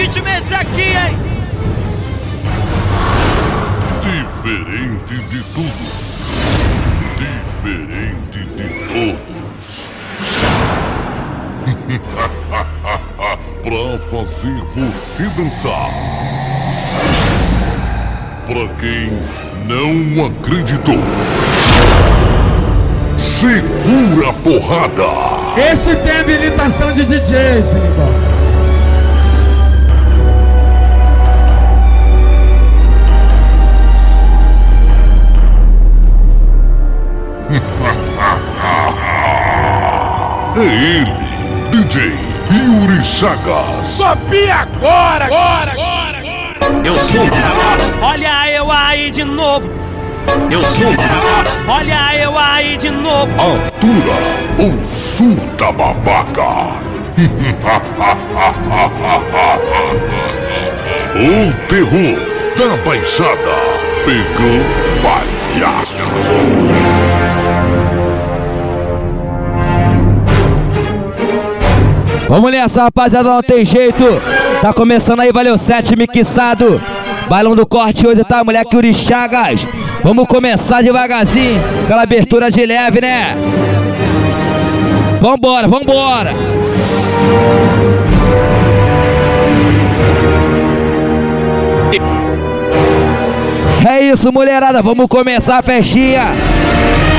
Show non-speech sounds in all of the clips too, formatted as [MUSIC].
ritmo é esse aqui, hein? Diferente de tudo. Diferente de todos. [LAUGHS] pra fazer você dançar. Pra quem não acreditou. Segura a porrada! Esse tem habilitação de DJ, Simbora. É ele, DJ Yuri Chagas. Copia agora, agora, agora, agora. Eu sou. Olha eu aí de novo. Eu sou. Olha eu aí de novo. Altura ou surta babaca. [LAUGHS] o terror da baixada pegou palhaço. Vamos nessa, rapaziada, não tem jeito. Tá começando aí, valeu, sete mixado. Bailão do corte hoje, tá, moleque Uri Chagas. Vamos começar devagarzinho, aquela abertura de leve, né? Vambora, vambora. É isso, mulherada, vamos começar a festinha.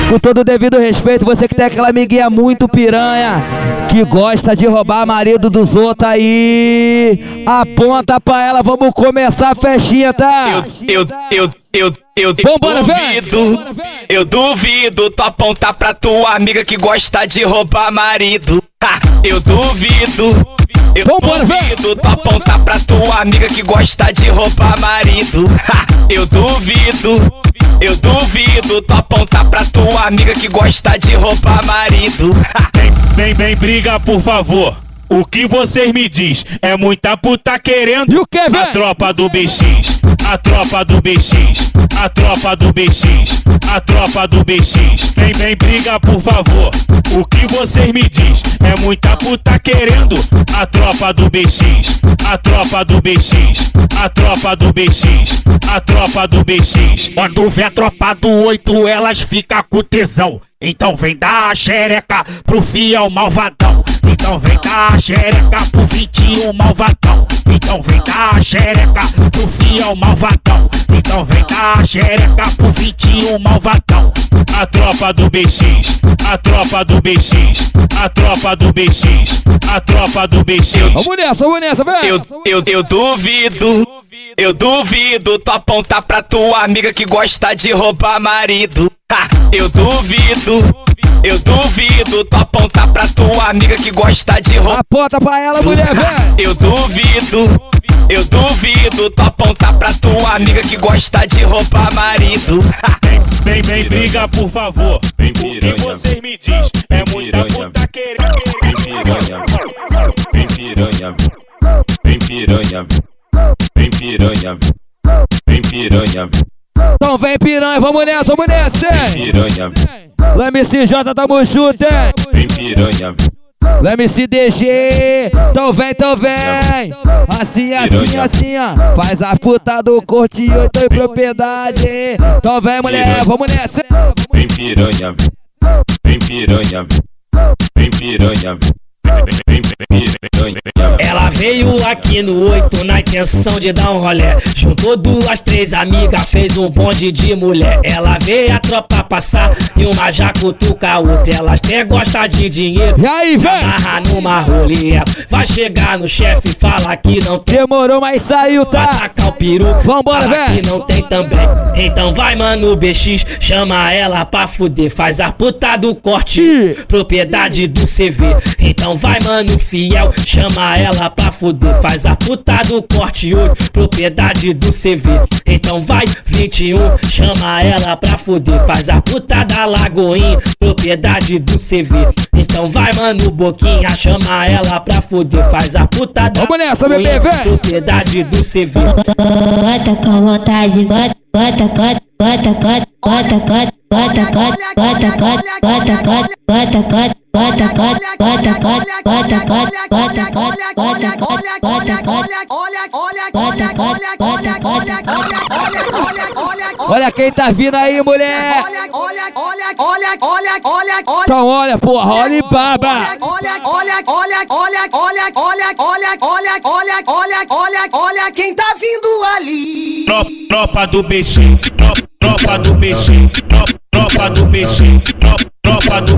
Com todo o devido respeito, você que tem aquela amiguinha muito piranha, que gosta de roubar marido dos outros aí, aponta pra ela, vamos começar a festinha, tá? Eu, eu, eu, eu, eu Vambora, duvido. Eu duvido tu apontar pra tua amiga que gosta de roubar marido. Ha, eu duvido. Eu Vambora, duvido tu apontar pra tua amiga que gosta de roubar marido. [LAUGHS] Eu duvido. Eu duvido tu apontar pra tua amiga que gosta de roubar marido. [LAUGHS] Vem, vem, vem, briga, por favor. O que vocês me diz? É muita puta querendo E o que, a tropa do BX, a tropa do BX, a tropa do BX, a tropa do BX. Vem, vem, briga, por favor. O que vocês me diz? É muita puta querendo a tropa do BX, a tropa do BX, a tropa do BX, a tropa do BX. Quando vê a tropa do 8, elas ficam com tesão. Então vem dar xereca pro fiel malvadão. Então vem dar xereca pro 21 malvadão. Então vem dar xereca pro fiel malvadão. Então vem dar xereca pro 21 malvadão. A tropa do BX, a tropa do BX, a tropa do BX, a tropa do BX. Vamos nessa, vamos nessa, vem! Eu, eu, eu duvido. Eu duvido tu apontar pra tua amiga que gosta de roubar marido. Ha, eu duvido. Eu duvido tu apontar pra tua amiga que gosta de roubar. Aponta pra ela, mulher, vem! Eu duvido. Eu duvido tu apontar pra tua amiga que gosta de roubar marido. [LAUGHS] Vem, vem, briga, por favor. O que vocês me diz? É muita puta querendo. Vem piranha, vem piranha, vem piranha, vem piranha, vem piranha, Então vem piranha, vamos nessa, vamos nessa, vem piranha, MCJ tamo junto, hein? vem piranha, O MCDG, então vem, então vem! Assim, assim, assim, ó. Faz a puta do corte e oito em propriedade. Então vem, mulher, vamos nessa! vem piranha, vem piranha, vem piranha, vem piranha. Ela veio aqui no 8 na intenção de dar um rolé. Juntou duas, três amigas, fez um bonde de mulher. Ela veio a tropa passar e uma já cutuca a outra. Elas até gostam de dinheiro. E aí, vem! Amarra numa rolê. Vai chegar no chefe e fala que não tem. Demorou, mas saiu, Vai tá? tacar o peru, Vambora, véi. que não tem também. Então vai, mano, BX, chama ela pra fuder. Faz a puta do corte, propriedade do CV. Então vai, mano, fiel, chama ela pra fuder. Faz a puta do corte, hoje, propriedade do CV. Então vai, 21, chama ela pra fuder. Faz a puta da Lagoinha, propriedade do CV. Então vai, mano, Boquinha, chama ela pra fuder. Faz a puta da Vamos nessa, bebê, vem. propriedade do CV. Bota com vontade, bota, bota, bota, bota, bota, bota, bota, bota, bota, bota, bota, bota, bota, bota, bota, bota, bota, bota, bota, bota, bota, bota, bota, bota, bota, bota, bota, bota, Olha quem tá vindo aí, mulher. Então olha, porra, olha e baba. quem tá vindo ali. Tro- Tropa do BX, tro- tropa do BX, tro- tropa do BX, tro- tropa do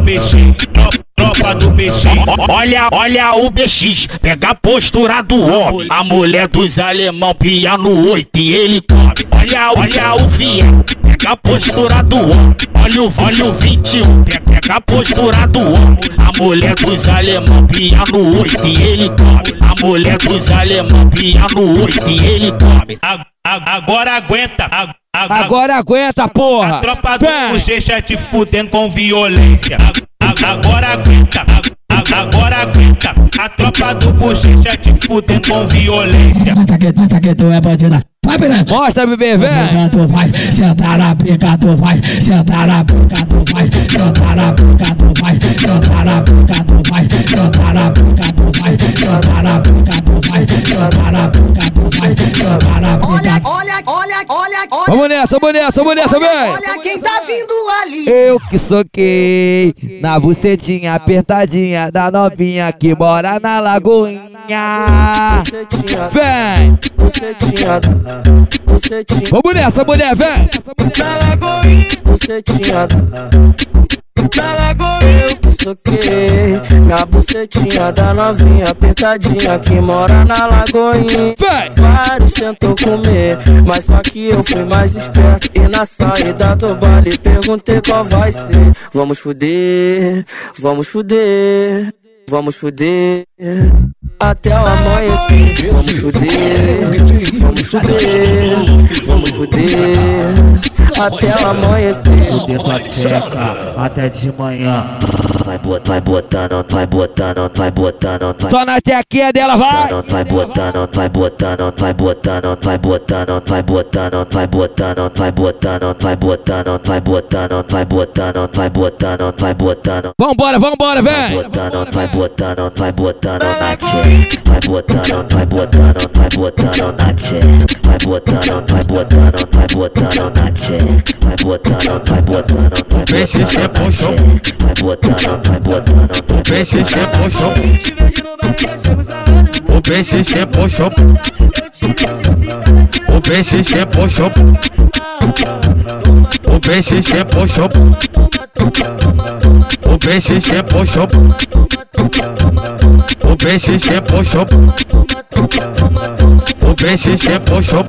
tro- tropa do BX. Olha, olha o BX, pega a postura do homem. A mulher dos alemão pia no oito e ele come. Olha, olha o fiel, pega a postura do homem. Olha o, olha o 21, pega, a postura do homem. A mulher dos alemão pia no oito e ele come. A mulher dos alemão pia no oito e ele come. Agora aguenta, a- a- Agora aguenta, porra. A tropa do bochecha te fudendo com violência. Agora aguenta, agora aguenta. A tropa do bochecha te fudendo com violência. Que, mostra que tu é bandida. Vai, piranha. Mostra, bebê, vem. Bandida, tu vai sentar na pica, tu vai sentar na pica, tu vai sentar na pica, tu vai sentar na pica, tu vai sentar na pica, tu vai sentar na pica, tu vai sentar na pica, tu vai sentar na pica. Olha, olha, olha, olha. Vamos nessa, vamos nessa, vamos nessa, vem. Olha quem tá vindo ali. Eu que soquei na bucetinha apertadinha da novinha que mora na lagoinha. Vem! Bucetinha, bucetinha, Vamos nessa, mulher, vem! bucetinha. Na lagoinha eu que soquei Na bucetinha da novinha apertadinha Que mora na lagoinha! Vários tentou comer Mas só que eu fui mais esperto E na saída do baile perguntei qual vai ser Vamos fuder, vamos fuder Vamos fuder até o amanhecer. Vamos fuder, vamos fuder, vamos fuder até o amanhecer. Fuder tua tcheca até de manhã. Vai botando, vai botando, vai botando, vai botando, vai Só na tequinha dela, vai! botando, vai botando, vai botando, vai botando, vai botando, vai botando, vai botando, vai botando, vai botando, vai botando, vai botando, vai botando, vai botando. Vambora, vambora, Vai vem! botando, vai botando, vai botando na tcheca. Vai botando, vai botando, vai botando na tcheca. Vai botando, vai botando, vai botando na tcheca. Vai botando, vai botando, vai botando na tcheca. Vai botando, botando, vai PCC puxou. O PCC puxou. O PCC puxou. O PCC puxou. O PCC puxou. O PCC puxou. O PCC puxou.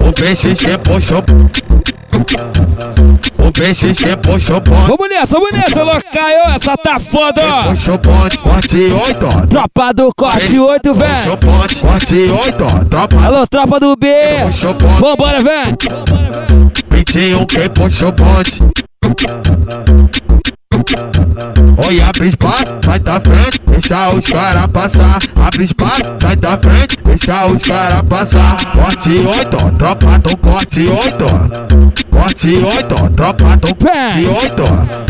O PCC puxou. O PCC puxou ponto. Vamos nessa, vamos nessa, locaio, essa tá foda, ó! Puxou ponte, corte 8, ó. Tropa do corte 8, vem! Puxou ponte, corte 8, ó. Tropa Alô, tropa do B! puxou ponte. Vambora, vem! 21 quem puxou ponte. Olha, abre espaço, sai da frente, deixa os cara passar. Abre espaço, sai da frente, deixa os cara passar. Corte 8, ó, tropa do corte 8, ó. Corte 8, ó, tropa do corte 8, ó.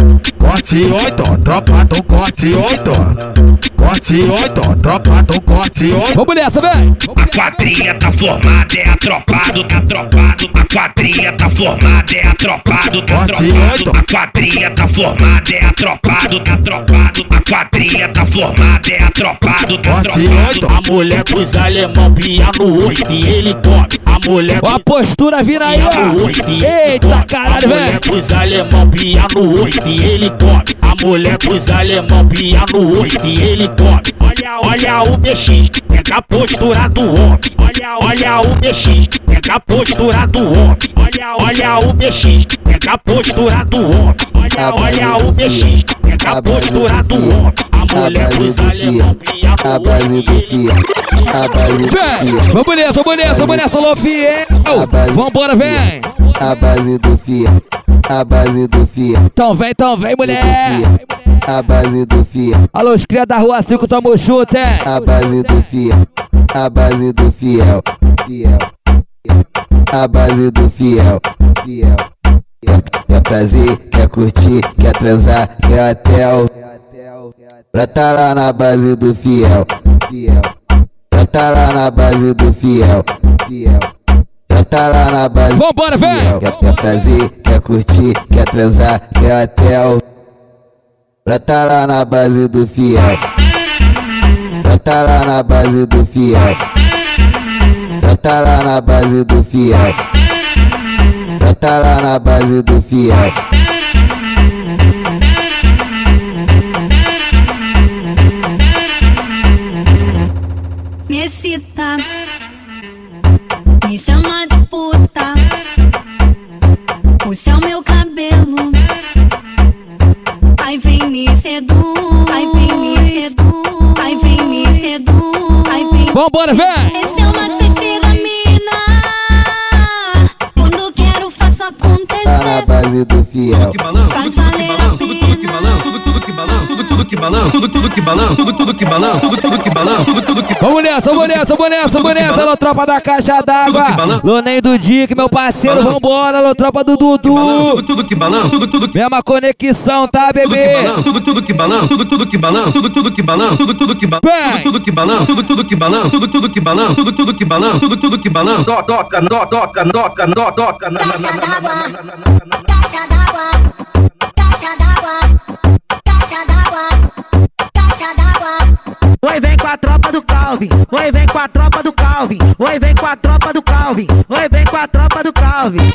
Corte 8, ó, tropa do corte 8, ó. Corte 8, ó, tropa do corte 8. Vamos nessa, vem! A quadrilha tá formada, é atropado, tá tropado. A quadrilha tá formada, é atropado, tá Corte tropado. oito. A quadrilha tá formada, é atropado, tá tropado. A quadrilha tá formada, é atropado, tá Corte oito. tropado. A mulher dos alemão pia no oito e ele come. A mulher Ó a postura vindo aí, ó! Eita, caralho, a mulher dos alemão pia no oito e ele come. A mulher dos alemão pia no oito e ele come. Olha, olha o BX, pega a postura do homem. Olha, olha o BX, pega a postura do homem. Olha, olha o BX, pega a postura do homem. Olha, olha o BX, pega a postura do homem. A mulher dos alemão pia no oito e ele Vem! Vamos nessa, vamos nessa, vamos nessa, alô, fiel! Vambora, vem! A base do Fia, a base do Fia, Então vem, então vem, mulher! a base do Fia, Alô, os cria da rua 5, tamo junto, hein? a base do Fia, a base do Fiel, Fiel, a base do Fiel, Fiel, Quer prazer, quer curtir, quer transar, quer hotel. Pra tá lá na base do fiel, fiel. Pra tá lá na base do fiel, fiel. Pra tá lá na base Vambora, fiel. Quer, quer prazer, quer curtir, quer transar, quer hotel. Pra tá lá na base do fiel. Pra tá lá na base do fiel. Pra tá lá na base do fiel. Pra tá lá na base do fiel. me excita, me chama puxa o meu cabelo, aí vem me seduz, aí vem me seduz, aí vem me seduz, aí vem. Vambora, vem! Esse é o macete da mina, quando quero faço Tá na acontecer, base do fiel. faz valer a pena. Vamos nessa, vamos nessa, vamos nessa, vamos nessa, alô tropa da caixa d'água. Lonem do Dick, meu parceiro, vambora, alô tropa do Dudu. Mesma conexão, tá, bebê? Tudo tudo que balança, tudo tudo que balança, tudo tudo que balança, tudo tudo que balança, tudo tudo que balança, tudo tudo que balança, tudo tudo que balança, tudo tudo que balança, tudo tudo que balança. Toca, toca, toca, toca, toca, toca. Caixa d'água, caixa d'água, caixa d'água, caixa d'água. Oi, vem com a tropa do Calvin. Oi, vem com a tropa do Calvin. Oi, vem com a tropa do Calvin. Oi, vem com a tropa do Calvin.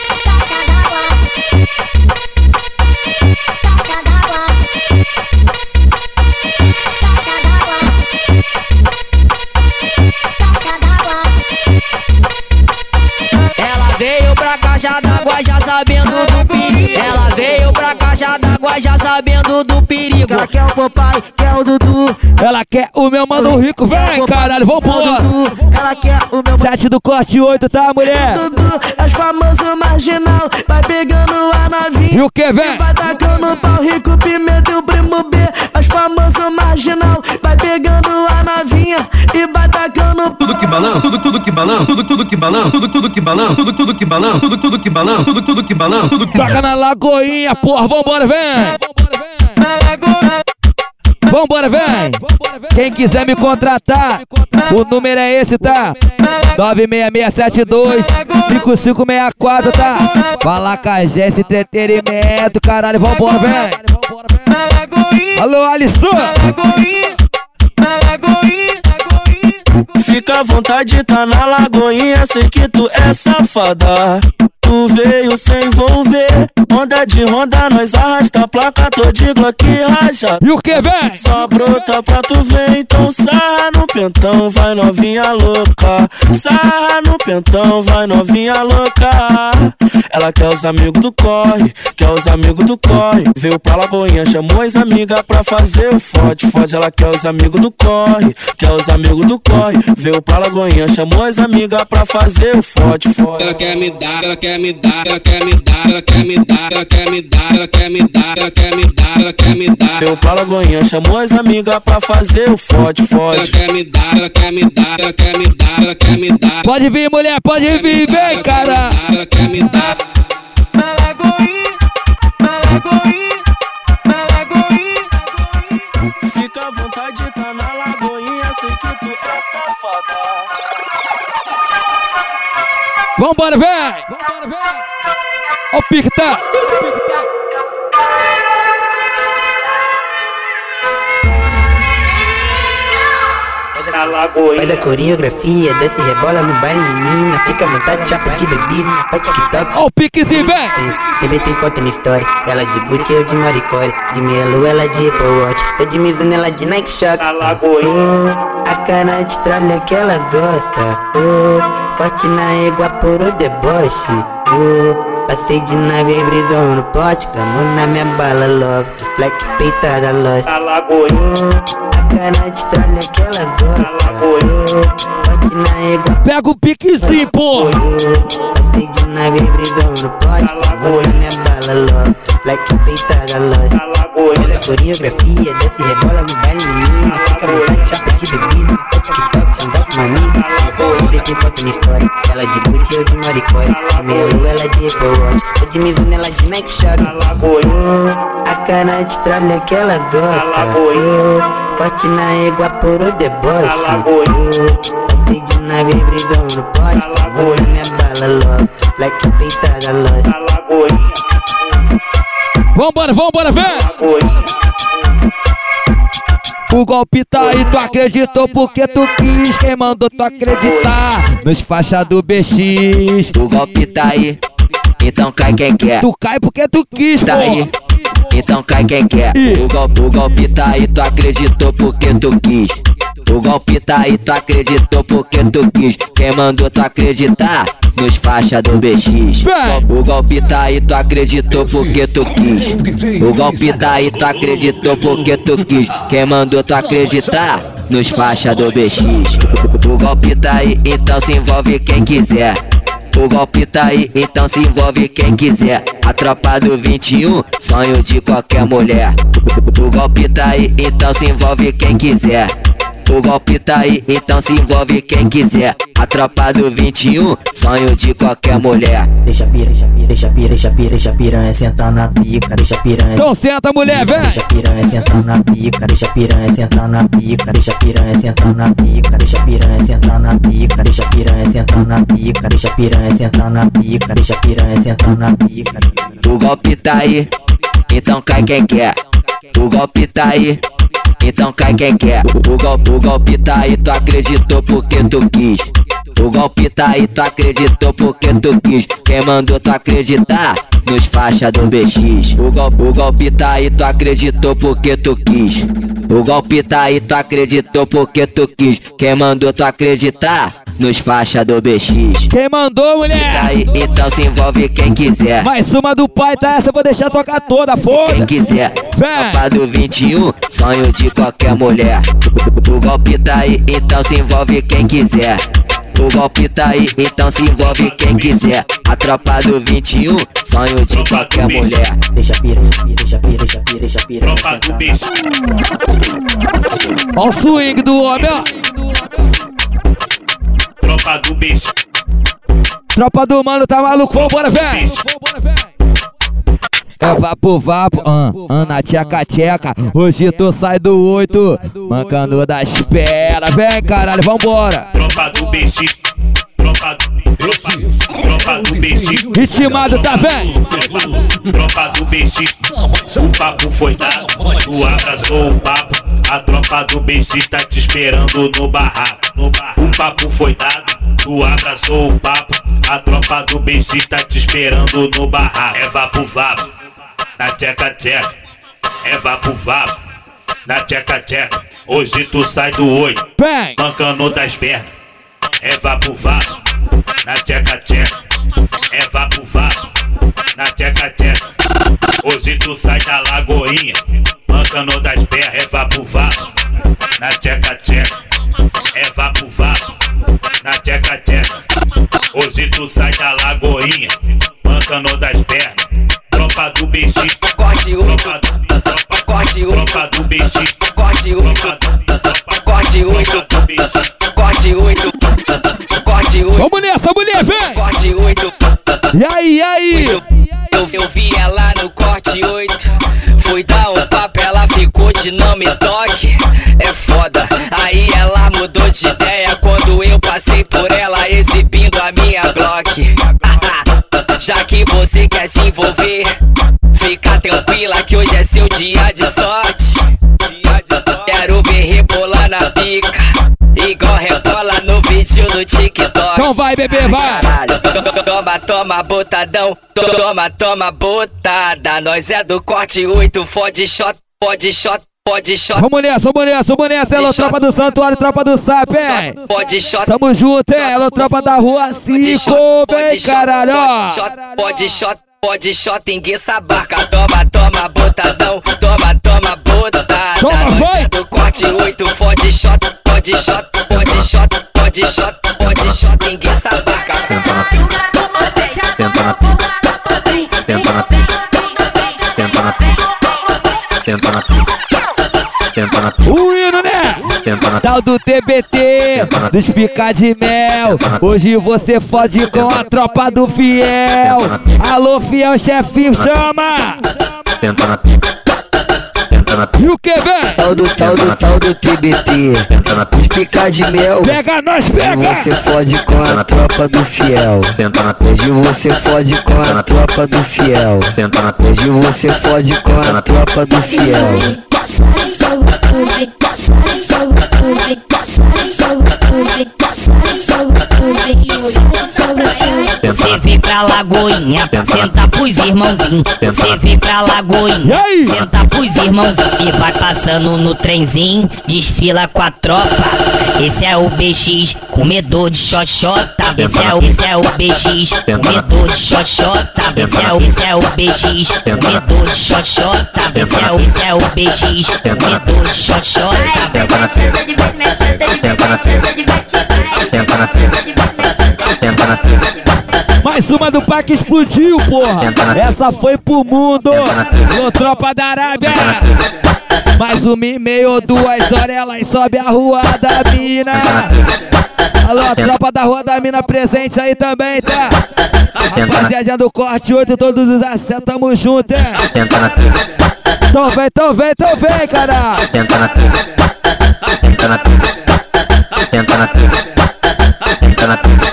Ela veio pra caixa d'água já sabendo do perigo. Ela veio pra caixa d'água já sabendo do perigo. Ela quer o papai, quer o Dudu. Ela quer o meu mano rico, vem caralho, vambora. Ela quer o meu Sete do corte 8, tá, mulher? Dudu. Os famosos marginal. Vai pegando a novinha. E o que, vem? Vai tacando pau rico, pimenta e o primo B. Os famosos marginal. Vai pegando a novinha. E vai tacando Tudo que balança, tudo tudo que balança, tudo tudo que balança, tudo tudo que balança, tudo tudo que balança, tudo tudo que balança, tudo tudo que balança, tudo que Toca na lagoinha, porra, vambora, vem! Vambora, vem! Quem quiser me contratar, o número é esse, tá? 96672 5564, tá? Fala com a Jess Entretenimento, caralho, vambora, vem! Alô, Alisson! Fica à vontade, tá na lagoinha, sei que tu é safada. Tu veio sem envolver, onda de ronda, nós arrasta a placa, tô de Glock raja. E o que, vem? Só brota pra tu ver, então sarra no pentão, vai novinha louca. Sarra no pentão, vai novinha louca. Ela quer os amigos do corre, quer os amigos do corre. Veio pra lagoinha, chamou as amigas pra fazer o forte, forte. Ela quer os amigos do corre, quer os amigos do corre. Veio pra lagoinha, chamou as amigas pra fazer o forte, forte. Ela quer me dar, ela quer me dar, ela quer me dar, ela quer me dar, ela quer me dar, ela quer me dar, ela quer me dar, ela quer me dar. Veio pra lagoinha, chamou as amigas pra fazer o forte, forte. Ela quer me dar, ela quer me dar, ela quer me dar, ela quer me dar. Pode vir, mulher, pode vir, vem, cara! Ela quer me dar. Fica à vontade, tá na lagoinha, sei que tu é safada. Vambora, vem! Ó o pique, tá? Faz a coreografia, desce e rebola no baile, menina. Fica à vontade, chapa de bebida, faz TikTok. Ó o piquezinho, vem! Sempre tem foto na história. Ela de Gucci, eu de Maricore. De Melo, ela de Apple Watch. Tô de Mizuno, ela de Nike Shot. Oh, a cara de tralha que ela gosta. Oh, corte na égua por o deboche. Oh, passei de nave e brisou no pote. Gamou na minha bala, love. De fleck peitada, lost. Oh, a Cara de tralha que ela gosta. Bate na égua. Pega o piquezinho, pô. Acende na bebida, não pode. Tá minha bala, lota. Black peitada, lota. Olha a coreografia, desce e rebola no baile, menina. Fica vontade, chapa de bebida. TikTok, com uma amiga. tem foto na história. Ela de Gucci, eu de Maricore. De Melo, ela de Apple Watch. Tô de Mizuno, ela de Nike Shop. A cara de tralha que ela gosta. Corte na égua por o deboche. Ser de nave brigão no pote. Bota minha bala logo. Black peitada loja. Vambora, vambora, vem! O golpe tá aí, tu acreditou porque tu quis. Quem mandou tu acreditar? Nos faixa do BX. O golpe tá aí, então cai quem quer. Tu cai porque tu quis, Tá aí, então cai quem quer. O golpe, o golpe tá aí, tu acreditou porque tu quis. O golpe tá aí, tu acreditou porque tu quis. Quem mandou tu acreditar? Nos faixa do BX. O golpe tá aí, tu acreditou porque tu quis. O golpe tá aí, tu acreditou porque tu quis. Quem mandou tu acreditar? Nos faixa do BX. O golpe tá aí, então se envolve quem quiser. O golpe tá aí, então se envolve quem quiser. A tropa do 21, sonho de qualquer mulher. O golpe tá aí, então se envolve quem quiser. O golpe tá aí, então se envolve quem quiser. A tropa do 21, sonho de qualquer mulher. Deixa pira, deixa pira, deixa pira, deixa pira, deixa piranha sentar na pica, deixa piranha. Então senta, mulher, vem! Deixa piranha sentar na pica, deixa piranha sentar na pica, deixa piranha sentar na pica, deixa piranha sentar na pica, deixa piranha sentar na pica, deixa piranha sentar na pica, deixa piranha sentar na pica. O golpe tá aí, então cai quem quer. O golpe tá aí, então cai quem quer. O golpe, o golpe tá aí, tu acreditou porque tu quis. O golpe tá aí, tu acreditou porque tu quis. Quem mandou tu acreditar? Nos faixa do BX. O golpe, o golpe tá aí, tu acreditou porque tu quis. O golpe tá aí, tu acreditou porque tu quis. Quem mandou tu acreditar? Nos faixa do BX. Quem mandou, mulher? Tá aí, então se envolve quem quiser. Mais uma do pai, tá? Essa eu vou deixar tocar toda, foda. Quem quiser, Copa do 21, sonho de qualquer mulher. O golpe tá aí, então se envolve quem quiser. O golpe tá aí, então se envolve quem quiser. A tropa do 21, sonho de qualquer mulher. Deixa pira, deixa pira, deixa pira, deixa pira. Tropa do bicho. Ó o swing do homem, ó. Tropa do bicho. Tropa do mano, tá maluco? Vambora, vem! É vapo vapo, ah, ah, na tcheca tcheca. Hoje tu sai do oito, mancando da espera. Vem, caralho, vambora. Tropa do BX. Tropa do. Estimado, tá? Tropa, do BX. O papo foi dado, tu abraçou o papo. A tropa do BX tá te esperando no barraco. O papo foi dado, tu abraçou o papo. A tropa do BX tá te esperando no barraco. É vapo vapo, na tcheca tcheca. É vapo vapo, na tcheca tcheca. Hoje tu sai do oito, mancando das pernas. É vapo vapo, na tcheca tcheca. É vapo vapo, na tcheca tcheca. Hoje tu sai da lagoinha, mancando das pernas. É vapo vapo, na tcheca tcheca. É vapo vapo, na tcheca tcheca. Hoje tu sai da lagoinha, mancando das pernas. Tropa do BX, corte o tropa do tropa, corte o tropa do BX, corte o corte oito, corte oito, corte oito. Vamos nessa, mulher, vem! Corte oito. E aí, e aí? Eu, eu vi ela no corte 8. Fui dar um papo, ela ficou de não me toque. É foda. Aí ela mudou de ideia quando eu passei por ela exibindo a minha Glock. [LAUGHS] Já que você quer se envolver, fica tranquila que hoje é seu dia de sorte. Quero ver rebolar na pica, igual rebola no vídeo do TikTok. Então vai, bebê, vai! Caralho. Toma, toma, botadão. Toma, toma, botada. Nós é do corte 8, fode shot, pode shot, pode shot. Vamos nessa, vamos nessa, vamos nessa, ela tropa do santuário, tropa do SAP, hein? Pode shot. Tamo junto, hein? Ela tropa da rua 5, vem, caralho. Pode shot, pode shot, enguiça a barca. Toma, toma, botadão. Toma, toma, botada. Toma, vai. é do corte 8, fode shot, pode shot, pode shot, pode shot, pode shot, enguiça a barca. Senta na pica. Senta na pica. Senta na pica. Senta na pica. Senta na pica. Senta na pica. O hino, né? Senta na Tal do TBT, dos pica de mel. Hoje você fode com a tropa do fiel. Alô, fiel chefinho, chama! Senta na pica. E o que, vem? Tal do tal do tal do TBT. Pica de mel. Pega nós, pega! Você fode com a tropa do fiel. Senta na pica. Hoje você fode com a tropa do fiel. Senta na pica. Hoje você fode com a tropa do fiel. Você vem pra Lagoinha, senta pros irmãozinhos. Você vem pra Lagoinha, senta pros irmãozinhos. E vai passando no trenzinho, desfila com a tropa. Esse é o BX, comedor de xoxota. Esse é o, esse é o BX, comedor de xoxota. Esse é o, esse é o BX, comedor de xoxota. Esse é o, esse é o BX, comedor de xoxota. Senta na pica. Senta na pica. Senta na pica. Senta na pica. Mais uma do Pac explodiu, porra! Essa foi pro mundo! Ô, tropa da Arábia! Mais uma e meia ou duas horas, ela sobe a rua da mina! Alô, a tropa da rua da mina presente aí também, tá? Rapaziada do corte 8, todos os acessos, tamo junto, é? Então vem, então vem, então vem, cara! Senta na. Senta na. Senta na. Senta na. Uma,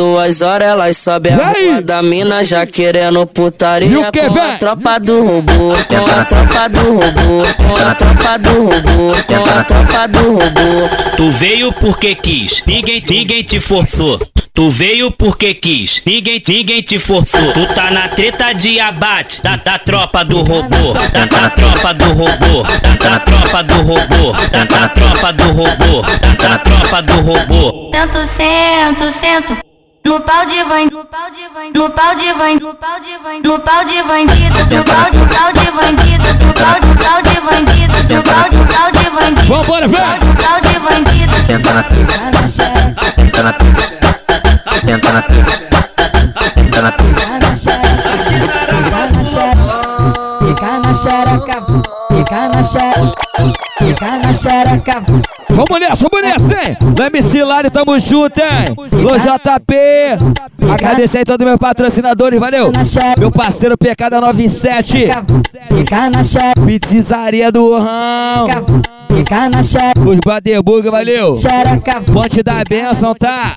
duas horas, elas sobem a rua da mina já querendo putaria E o que, com a tropa do robô, com a tropa do robô, com a tropa do robô, com a tropa do robô. Tu veio porque quis, ninguém, ninguém te forçou. Tu veio porque quis, ninguém, ninguém te forçou. Tu tá na treta de abate da, da tropa do robô, da, da tropa do robô, da, da tropa do robô, da, da tropa do robô, da, da tropa do robô. Sento, sento, sento. No pau de bandido, no pau de bandido, no pau de bandido, no pau de bandido, no pau de bandido, no pau de pau de bandido, no pau de pau de bandido, no pau de pau de bandido. Vambora, vem! Pau de bandido. Senta na pica. Senta na pica. Senta na pica. Senta na pica. Fica na xereca, fica na xereca, fica na xereca. Vamos nessa, vamos nessa, hein? No MC Lari, tamo junto, hein? Lô JP, agradecer aí todos meus patrocinadores, valeu? Meu parceiro PK da 97, Fica na xereca, Pizzaria do Rão, fica na xereca, os Baderburg, valeu? xereca, Ponte da Benção, tá?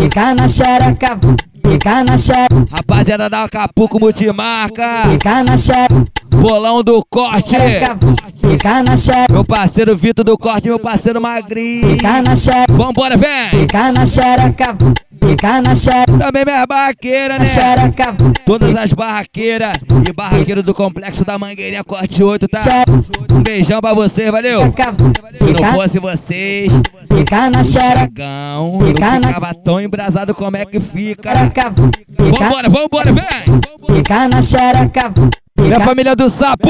fica na xereca, fica na xereca, Rapaziada da Acapulco Multimarca, fica na xereca, Bolão do Corte, fica na xereca, meu parceiro Vitor do Corte, meu parceiro Magrinho. fica na xereca, Vambora, vem! fica na xereca, fica na xereca, Também minhas barraqueiras, na né? xereca, Todas as barraqueiras e barraqueiros do Complexo da Mangueirinha Corte 8, tá? Um beijão pra vocês, valeu? Se não fosse vocês, fica na xereca, Fica na- ficava tão embrasado como é que fica. Vambora, vambora, vem! fica na xereca, Minha família do sapo!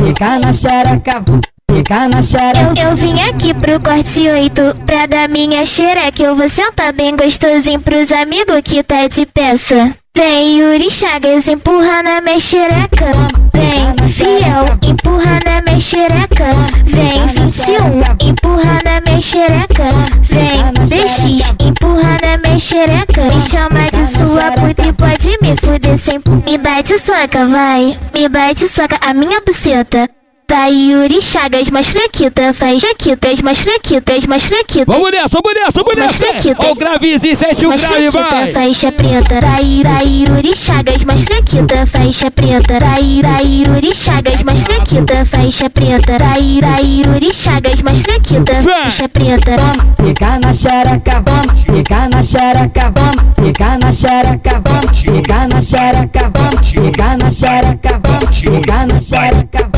fica na xereca, fica na xereca. Eu, eu vim aqui pro corte 8 pra dar minha xereca. Eu vou sentar bem gostosinho pros amigos que tá de peça. Vem Yuri Chagas, empurra na minha xereca. Vem Fiel, empurra na minha xereca. Vem 21, empurra na minha xereca. Vem DX, empurra na minha xereca. Me chama de sua puta e pode me fuder sem. Me bate soca, vai. Me bate soca, a minha buceta. Vai Yuri Chagas, mais fraquita, faz jaquitas, mais fraquitas, mais fraquita. Vamos nessa, vamos nessa, vamos Mais nessa! Ó o gravezinho, 7 um Mais grave, vai! faixa preta. Vai, vai Yuri Chagas, mais fraquita, faixa preta. Vai, vai Yuri Chagas, mais fraquita, faixa preta. Vai, vai Yuri Chagas, mais fraquita, faixa preta. Fica na xereca, fica na xereca, fica na xereca, fica na xereca, fica na xereca, fica na xereca,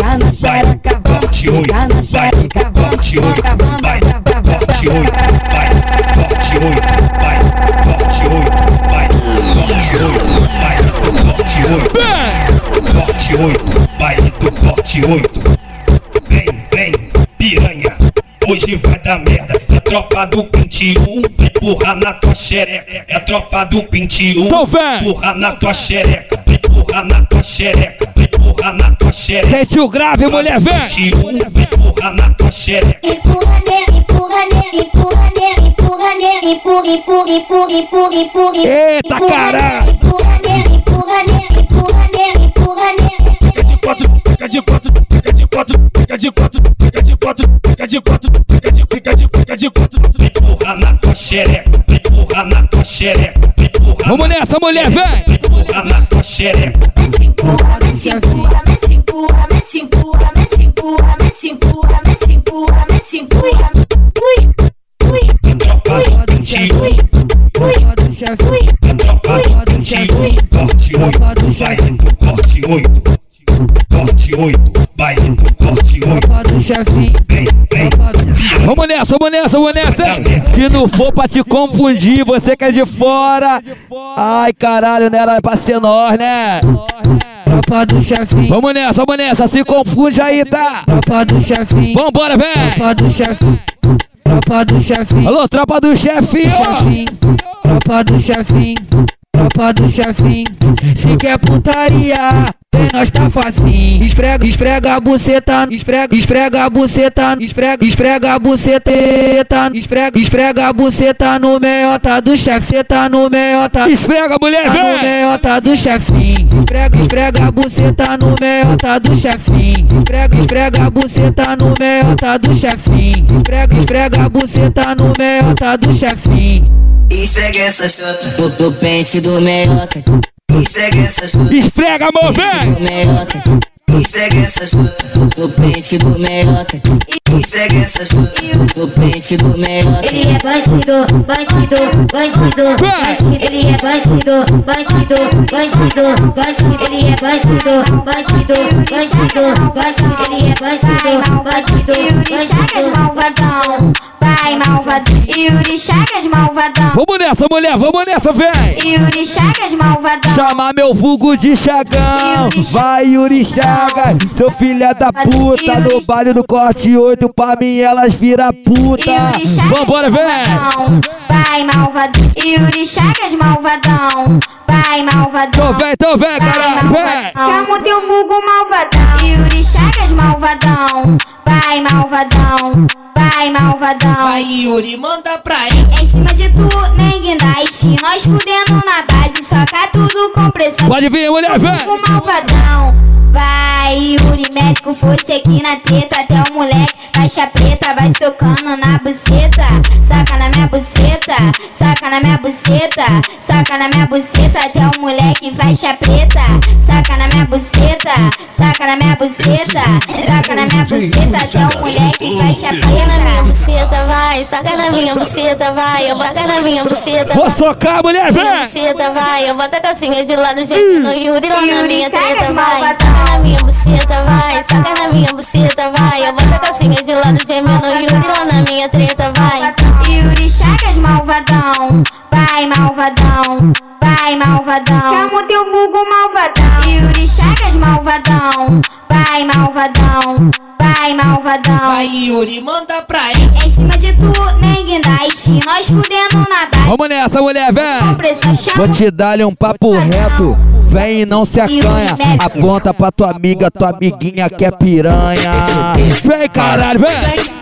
pica na xereca, vai, pica na xereca, vai, pica, vai, forte oi, vai, forte oi, vai, forte oi, vai, forte oi, vai, forte oi, vai vai. Vem, vem, piranha, hoje vai dar merda. É tropa do 21, vai empurrar na tua xereca. É tropa do 21, empurrar na tua xereca, empurrar na tua xereca vai empurrar na tua xereca. Sente o grave, mulher, vem. 21, vai empurrar na tua xereca. Empurra nele, empurra nele, empurra nele, empurra nele, empurra, empurra, empurra, empurra, empurra. Eita, empurra caralho. Empurra nele, empurra nele, fica de quatro, fica de quatro, fica de quatro, fica de quatro, fica de quatro, fica de, fica de, fica de quatro. Vai empurrar na tua xereca, empurrar na tua xereca, empurrar. Vamos nessa, mulher, vem. Vai empurrar na tua xereca. Mete empurra, mete empurra, mete empurra, mete empurra, mete empurra, mete empurra, mete empurra, mete empurra. Ui, ui, Tropa do 21, tropa do 21, corte 8, baile do corte 8. Corte 8, baile do corte 8. Vem, vem. Vamos nessa, vamos nessa, vamos nessa. Se não for pra te confundir, você que é de fora. Ai, caralho, não era pra ser nós, né? Tropa do chefinho, Vamos nessa, vamos nessa. Se confunde aí, tá? tropa do chefinho, Vambora, vem. tropa do chefinho, tropa do chefinho, Alô, tropa do chefinho. tropa do chefinho, tropa do chefinho. Se quer putaria, nós tá facinho. Esfrega, esfrega a buceta, esfrega, esfrega a buceta, esfrega, esfrega a buceta, esfrega, esfrega a buceta no meiota do chefe, tá no meiota. Esfrega, mulher, Tá no meiota do chefinho. Esfrega, esfrega a buceta no meiota do chefinho. Esfrega, esfrega a buceta no meiota do chefinho. Esfrega, esfrega a buceta no meiota do chefinho. Esfrega essa chota do, do pente do meiota. Esfrega essa chota Esfrega, amor, do vem. Esfrega essa chota do, do pente do meiota. Esfrega essa chota do, do pente do meiota. Ele é bandido, bandido, bandido, bandido. Ele é bandido, bandido, bandido, bandido. Ele é bandido, bandido, bandido, bandido. Ele é bandido, bandido, Yuri Chagas malvadão, vai malvadão. Yuri Chagas malvadão. Vamos nessa, mulher, vamos nessa, vem. Yuri Chagas malvadão. Chamar meu vulgo de Chagão. Vai, Yuri Chagas, seu filho da puta. No baile do corte 8, pra mim elas vira puta. Vambora, vem. vai malvadão. Yuri Chagas malvadão, vai malvadão. Então vem, então vem, caralho, vem. Chama o teu mugo malvadão. Yuri Chagas malvadão, vai malvadão, vai malvadão. Vai, Yuri, manda pra ele. Em cima de tu, nem guindaste. Nós fudendo na base, soca tudo com pressão. Pode vir, mulher, vem. O malvadão. Vai, Yuri, médico, fosse aqui na treta. Até o moleque, faixa preta, vai socando na buceta. Saca na minha buceta, saca na minha buceta, saca na minha buceta. Até o moleque, faixa preta. Saca na minha buceta, saca na minha buceta, saca na minha buceta. Até o moleque, faixa Saca na minha preta. buceta, vai, saca na minha buceta, vai, eu boto na minha buceta. Vou socar, mulher, Minha vem. buceta, vai, eu boto a calcinha de lado, gemendo Yuri lá na minha treta, vai. Saca na minha buceta, vai, saca na minha buceta, vai, eu boto a calcinha de lado, gemendo Yuri lá na minha treta, vai. Yuri Chagas malvadão, vai malvadão, vai malvadão. Chama o teu mugo malvadão. Yuri Chagas malvadão, vai malvadão, vai malvadão. Vai, Yuri, manda pra ele. Em cima de tu, nem guindaste, nós fudendo na base. Vamos nessa, mulher, vem. Vou te dar-lhe um papo reto. Vem e não se acanha. Aponta pra tua amiga, tua amiguinha que é piranha. Vem, caralho, vem.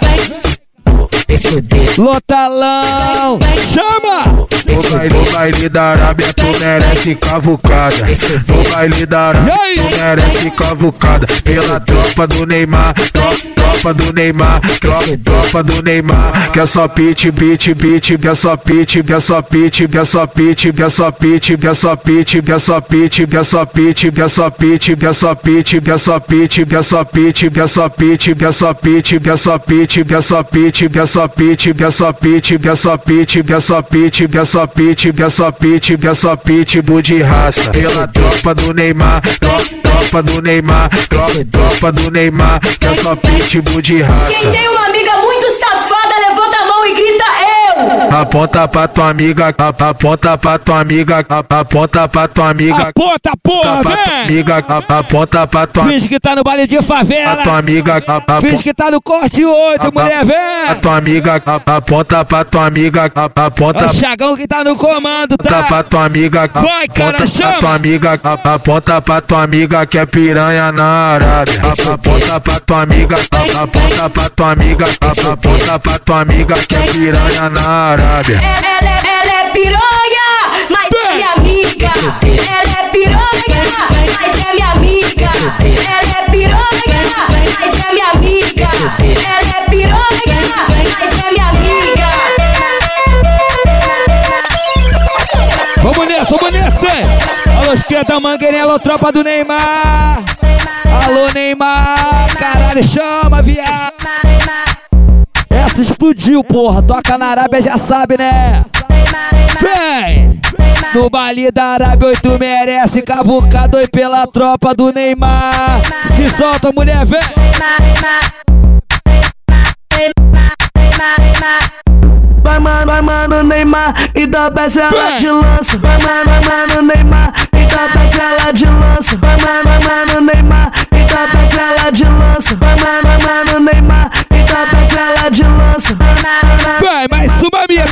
Lotalão, chama! No baile, no baile da Arábia tu merece cavucada. No baile da Arábia tu merece cavucada. Pela tropa do Neymar, tro- tropa do Neymar tro- Tropa do Neymar Que é só pit, pit, pit Que é só pit, que é só pit Que é só pit, que é só pit Que é só pit, que é só pit Que é só pit, que é só pit Que é só pit, que é só pit Que é só pit, que é só pit Que é só pit, que é só pit Que é só pit, que é só pit Que é só pit, que é só pit Que é só pit, que é só pit Que é só pit, que é só pit de raça Pela tropa do Neymar tro- Tropa do Neymar tro- Tropa do Neymar Que é só pitbull de raça Quem tem uma amiga muito safada, levanta a mão e grita eu. Aponta pra tua amiga, aponta pra tua amiga, aponta pra tua amiga. Aponta, porra, pra tua vem! amiga, aponta pra tua Finge que tá no baile de favela. pra tua amiga, Finge que tá no corte 8, mulher, a vem! tua amiga, aponta pra tua amiga, É aponta o Chagão que tá no comando, Aponta tá? pra tua amiga, Vai, cara, aponta chama. pra tua amiga, a- aponta pra tua amiga que é piranha na Arábia. A- Aponta pra tua amiga, a- aponta pra tua amiga, a- aponta pra tua amiga que é piranha na Arábia. Ela, é- ela é piranha, mas é minha amiga. Ela é piranha, mas é minha amiga. Ela é piranha, mas é minha amiga. Ela é piranha, mas é minha amiga. Vamos nessa, vamos nessa! Alô, esquerda, mangueirinha, alô, tropa do Neymar! Alô, Neymar! Caralho, chama, viado! Explodiu, porra! Toca na Arábia, já sabe, né? Vem! No baile da Arábia, oito merece cavucar dois pela tropa do Neymar! Se solta, mulher, vem! Vai, mano, vai, mano, Neymar, então peça ela de lança. Vai, mano, vai, mano, Neymar, então peça ela de lança. Vai, mano, vai, mano, Neymar, então peça ela de lança. Vai, mano, vai, mano, Neymar, Vai, mais uma minha,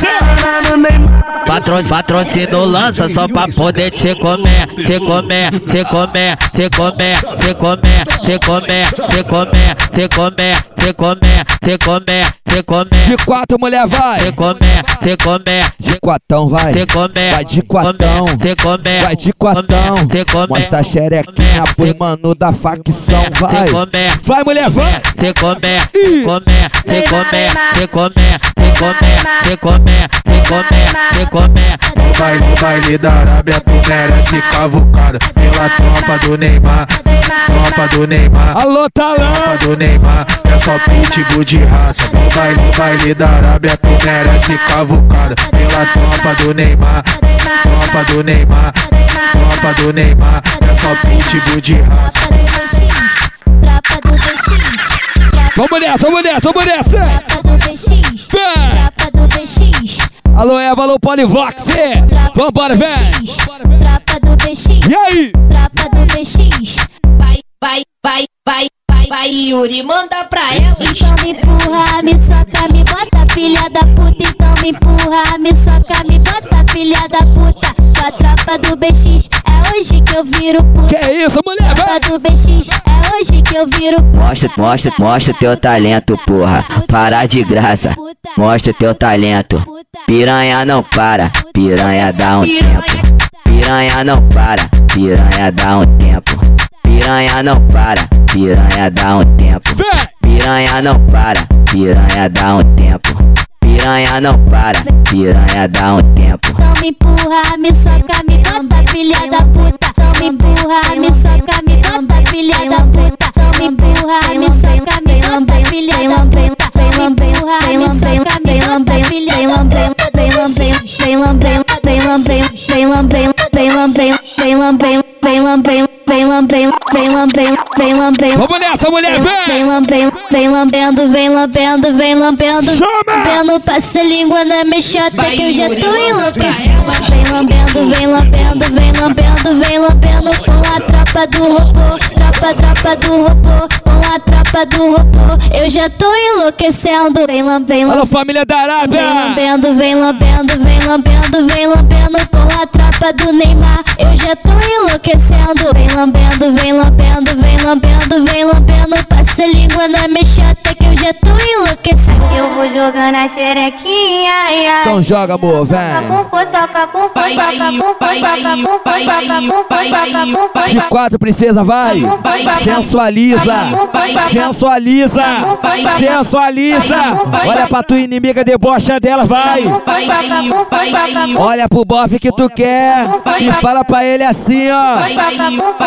Patro, patrocínio lança só pra poder te comer, te comer, te comer, te comer, te comer, te comer, te comer, te comer, te comer, te comer, te comer. De quatro, mulher, vai! Te comer, te comer, De quatão, vai! te comer, Vai de quatão! te comer, Vai de quatão! te comer, Mostra a xerequinha pros mano da facção, vai! te comer, Vai, mulher, vai! te comer, te comer, te comer, te comer, te comer, te comer, te comer, te comer. No baile, no baile da Arábia tu merece cavucada pela tropa do Neymar, tropa do Neymar. Alô, talão! Tropa do Neymar, é só pitbull de raça. No baile, no baile da Arábia tu merece cavucada pela tropa do Neymar, tropa do Neymar, tropa do Neymar, é só pitbull de raça. Tropa do BX. Vamos nessa, vamos nessa, vamos nessa! Tropa do BX. Vem! Tropa do BX. Alô, Eva, alô, Polivox! Vambora, vem! Tropa do BX. E aí? Tropa do BX. Vai, vai, vai, vai, vai, vai, Yuri, manda pra ela. Então me empurra, me soca, me bota, filha da puta. Então me empurra, me soca, me bota, filha da puta. Com a tropa do BX, é hoje que eu viro puta. Que isso, mulher? Tropa do BX, é hoje que eu viro puta. Mostra, mostra, mostra teu talento, porra. Parar de graça. Mostra teu talento. Piranha não para, piranha dá um tempo. Piranha não para, piranha dá um tempo. Piranha não para, piranha dá um tempo. Piranha não para, piranha dá um tempo. Piranha não para, piranha dá um tempo. Então me empurra, me soca, me bota, filha da puta. Então me empurra, me soca, me bota, filha da puta. Então me empurra, me soca, me bota, filha da puta. Então me empurra, me soca, me bota, filha da puta. Vem lambendo, vem lambendo, vem lambendo, vem lambendo, vem lambendo, vem lambendo, vem lambendo, vem lambendo, vem lambendo, vem lambendo. Vamos nessa, mulher, vem! Vem lambendo, vem lambendo, vem lambendo, vem lambendo. Lambendo, passa a língua na mexota que eu já tô enlouquecendo. Vem lambendo, vem lambendo, vem lambendo, vem lambendo com a tropa do robô. Tropa, tropa do robô, com a tropa do robô. Eu já tô enlouquecendo. Vem lambendo, Alô, família da Arábia! Vem lambendo, vem lambendo, vem lambendo, vem lambendo com a tropa do Neymar. Eu já tô enlouquecendo. Vem lambendo, vem lambendo, vem lambendo, vem lambendo. Passa a língua na mexota que eu já tô enlouquecendo. Eu vou jogando a xerequinha, ai, ai. Então joga, amor, vem! Com força, com com força, com com força, com com força, com com força, De quatro, princesa, vai! Sensualiza! Sensualiza! Sensualiza! Olha pra tua inimiga, debocha dela, vai! Olha pro bofe que tu quer e fala pra ele assim, ó!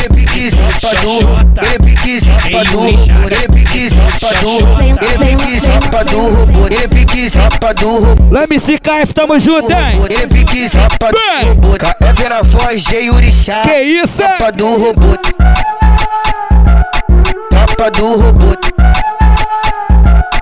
repique, safadão, repique, safadão, repique, safadão, repique, safadão, repique, safadão. Lembre-se, KF, tamo junto, hein? Repique, safadão, KF na voz, de Urixá. Que isso, Tapa robô, tapa do robô.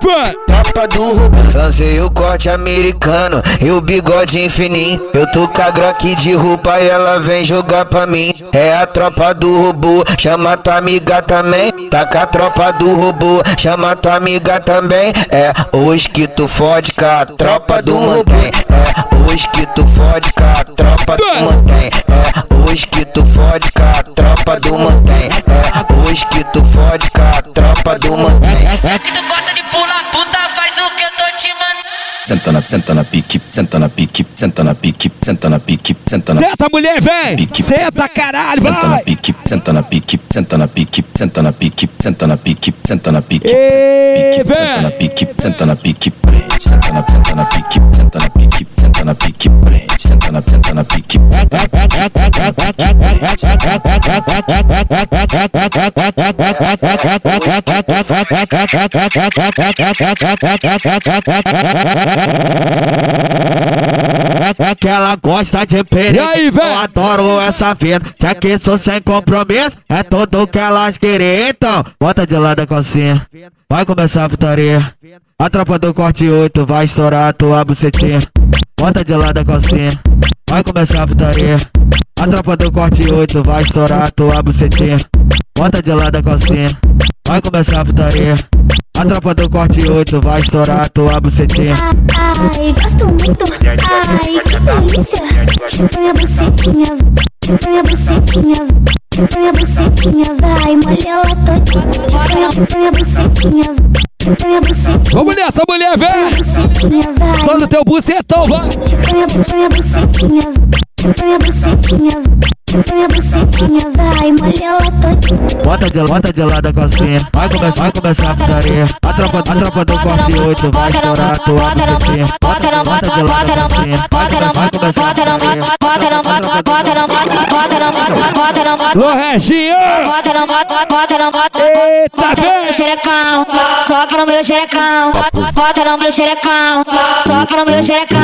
Pã. Tropa do robô. Lancei o corte americano e o bigode infininho. Eu tô com a Glock de roupa e ela vem jogar pra mim. É a tropa do robô, chama tua amiga também. Tá com a tropa do robô, chama tua amiga também. É hoje que tu fode com a tropa do mantém. É hoje que tu fode com a tropa do mantém. É hoje que tu fode com a tropa do mantém. É hoje que tu fode com a tropa do mantém. Tu gosta de pular te mandando. Senta na, senta na pique, senta na pique, senta na pique, senta na pique, senta na Senta, mulher, vem! Senta, caralho, Senta na vai! pique, senta na pique, senta na pique, senta na pique, senta na pique, senta na pique, pique, senta na pique, senta na pique, prende, senta na, senta na pique, senta na pique, senta na pique, prende, senta na, senta na pique, Que ela gosta de perigo. Eu adoro essa vida. Já que sou sem compromisso, é tudo que elas querem. Então, bota de lado a calcinha. Vai começar a putaria. A tropa do corte 8 vai estourar a tua bucetinha. Bota de lado a calcinha. Vai começar a putaria. A tropa do corte 8 vai estourar a tua bucetinha. Bota de lado a calcinha. Vai começar a putaria. A tropa do corte 8 vai estourar a tua bucetinha. Ai, gosto muito. Ai, que delícia. Chupa minha bucetinha. Chupa minha bucetinha. Chupa minha bucetinha. Vai, molha ela todinha. Chupa minha- bucetinha. Vamos nessa, mulher, vem! Vai. Todo teu bucetão, vai! Bota de, bota de lado a calcinha. Vai começar, vai começar a putaria. A tropa, a tropa do corte 8 vai estourar a tua bucetinha. Bota, bota de lado a calcinha. Vai começar, vai começar a putaria bota, não bota. Lô, Reginho! Bota, não bota, bota, não bota. Eita, vem! Xerecão, toca no meu xerecão. Bota no meu xerecão, toca no meu xerecão.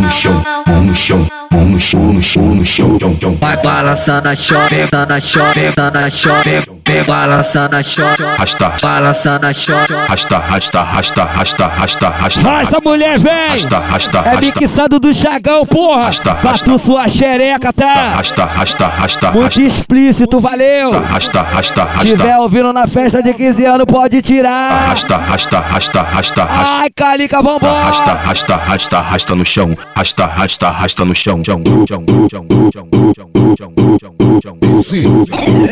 No chão, no chão. No chão, no chão, no chão, vai balançando a choreta, na choreta, na choreta vem balançando a chore, Rasta, balançando a chore. rasta, rasta, rasta, rasta, rasta, rasta. Rasta, mulher, vem! Rasta, rasta, É rasta. mixado do Chagão, porra! Pra tu sua xereca, tá? Rasta, rasta, rasta, Muito explícito, valeu! rasta, rasta, rasta. Tiver ouvindo na festa de 15 anos, pode tirar! Rasta, rasta, rasta, rasta, rasta. Ai, Calica, Rasta, vambora! rasta, rasta, rasta no chão. Rasta, rasta, rasta no chão. Chão, chão, chão, chão, chão, chão, chão, chão. Esse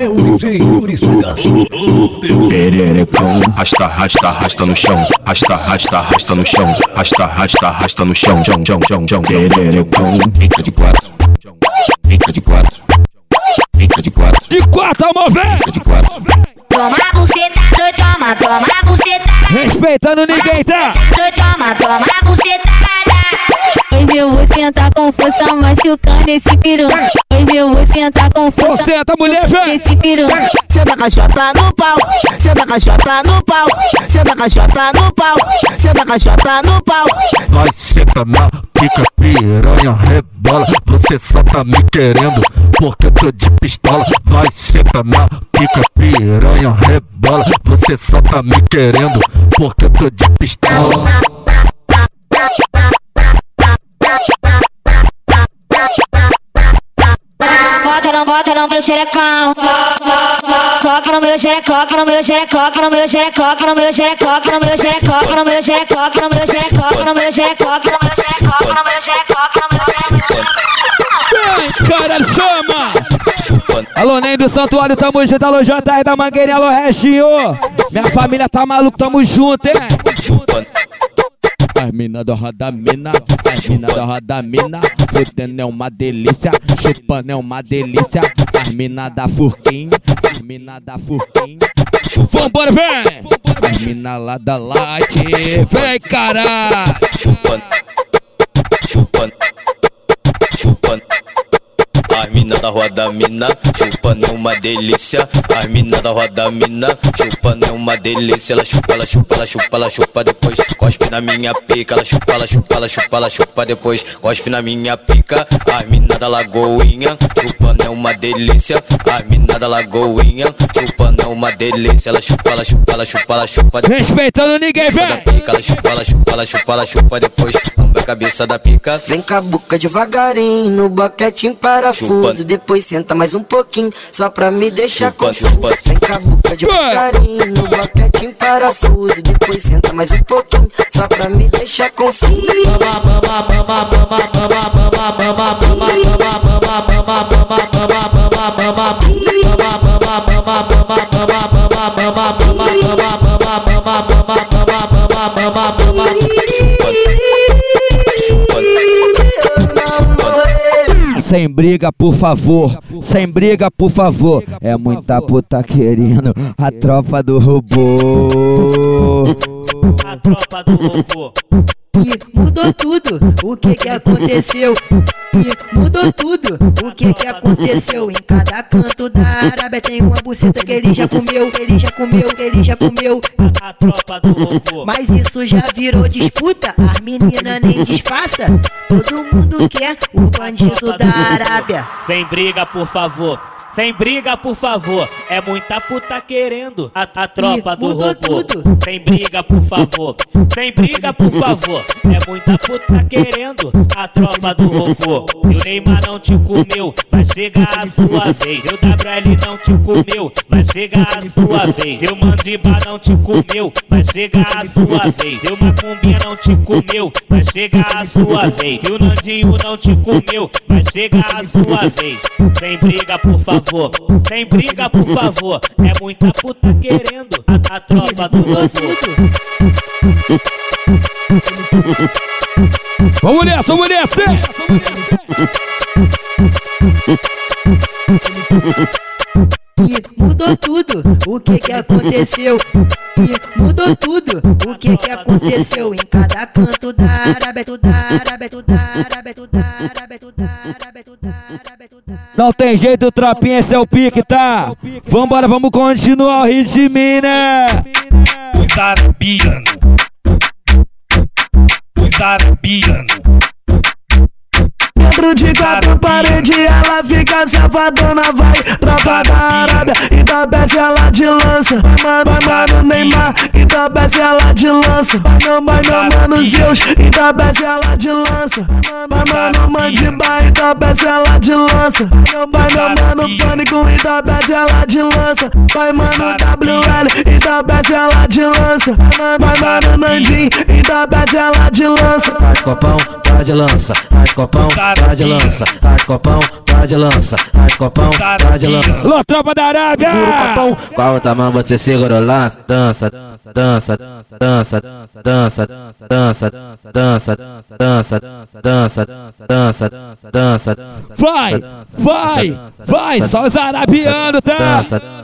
é o DJ Yuri Sagas. Pererecão. Rasta, rasta, rasta no chão. Rasta, rasta, rasta no chão. Rasta, rasta, rasta no chão. Chão, chão, chão, chão. Pererecão. Fica de quatro. Fica de quatro. Fica de quatro. De quatro, amor, vem! Fica de quatro. Toma buceta, doido, toma, toma buceta. Respeitando ninguém, tá? Toma, toma bucetada. Hoje eu vou sentar com força machucando esse peru. Hoje eu vou sentar com força Senta, mulher, vem! esse peru. Senta caixota no pau, senta caixota no pau, senta caixota no pau, senta caixota no pau. Vai senta na pica piranha rebola Você só tá me querendo porque eu tô de pistola Vai senta na pica piranha rebola Você só tá me querendo porque eu tô de pistola No, bota no meu xerecão. Toca no meu xerecão, toca no meu xerecão, toca no meu xerecão, toca no meu xerecão, toca no meu xerecão, toca no meu xerecão, toca no meu xerecão, toca no meu xerecão, toca no meu xerecão, toca no meu xerecão, toca no meu xerecão. Vem, caralho, chama! Alô, Ney do Santuário, tamo junto. Alô, JR da Mangueirinha, alô, Restinho. Minha família tá maluco, tamo junto, hein? As mina do roda mina, as mina do roda mina, fudendo é uma delícia, chupando é uma delícia. As mina da furquinho, as mina da furquinho. Vambora, vem! As mina lá da light, vem! Chupando, chupando, da roda mina, chupando é uma delícia. As mina da roda mina, chupando é uma delícia. Ela chupa, ela chupa, ela chupa, ela chupa depois. Cospe na minha pica, ela chupa, ela chupa, ela chupa, ela chupa depois. Cospe na minha pica. As mina da lagoinha, chupando é uma delícia. As mina da lagoinha, chupando é uma delícia. Ela chupa, ela chupa, ela chupa, ela chupa depois. Respeitando ninguém, vem! pica, ela chupa, ela chupa, ela chupa, ela chupa depois. Cabeça da pica. Vem com a boca devagarinho no boquete em parafuso. Depois senta mais um pouquinho, só pra me deixar confuso. Vem com a boca devagarinho no boquete em parafuso. Depois senta mais um pouquinho, só pra me deixar confuso. Sem briga, por favor. Sem briga, por favor. É muita puta querendo a tropa do robô. A tropa do robô. E mudou tudo, o que que aconteceu? E mudou tudo, o que que aconteceu? Em cada canto da Arábia tem uma buceta que ele já comeu, ele já comeu, ele já comeu. A tropa do robô. Mas isso já virou disputa, as meninas nem disfarça. Todo mundo quer o bandido da Arábia. Sem briga, por favor. Sem briga, por favor. É muita puta querendo a, a tropa do robô. Sem briga, por favor. Sem briga, por favor. É muita puta querendo a tropa do robô. E o Neymar não te comeu, vai chegar a sua vez. E o WL não te comeu, vai chegar a sua vez. E o Mandiba não te comeu, vai chegar a sua vez. E o Macumbinha não te comeu, vai chegar a sua vez. E o Nandinho não te comeu, vai chegar a sua vez. Sem briga, por favor. Sem briga, por favor. É muita puta querendo a, a tropa do robô. Vamos nessa, vamos nessa! E mudou tudo, o que que aconteceu? E mudou tudo, o que que aconteceu? Em cada canto da Arábia, tudo da Arábia, tudo da Arábia, tudo da Arábia, Não tem jeito, tropinha, esse é o pique, tá? Vambora, vamos continuar o ritmo, né? Os arabianos. Os arabianos. Dentro de quatro paredes ela fica safadona Vai tropa da Arábia. E da Bessie ela de lança. Mano, mano Neymar. E da Bessie ela de lança. Não, vai não mano Zeus. E da Bessie ela de lança. Mano Mandiba e da Bessie ela de lança. Não, mano Pânico. E da Bessie ela de lança. Vai mano WL e da Bessie ela de lança. Vai mano Nandinho. E da Bessie ela de lança. De copão, tá de lança, tá de copão, tá de lança, tá de copão, tá de lança, tá de copão, tá de lança. Lô, tropa da Arábia! A outra mão você segura o lance, dança, dança, dança, dança, dança, dança, dança, dança, dança, dança, dança, dança, dança, dança, dança, dança, dança, dança, dança. Vai, vai, vai, só os arabianos, tá? Dança, dança,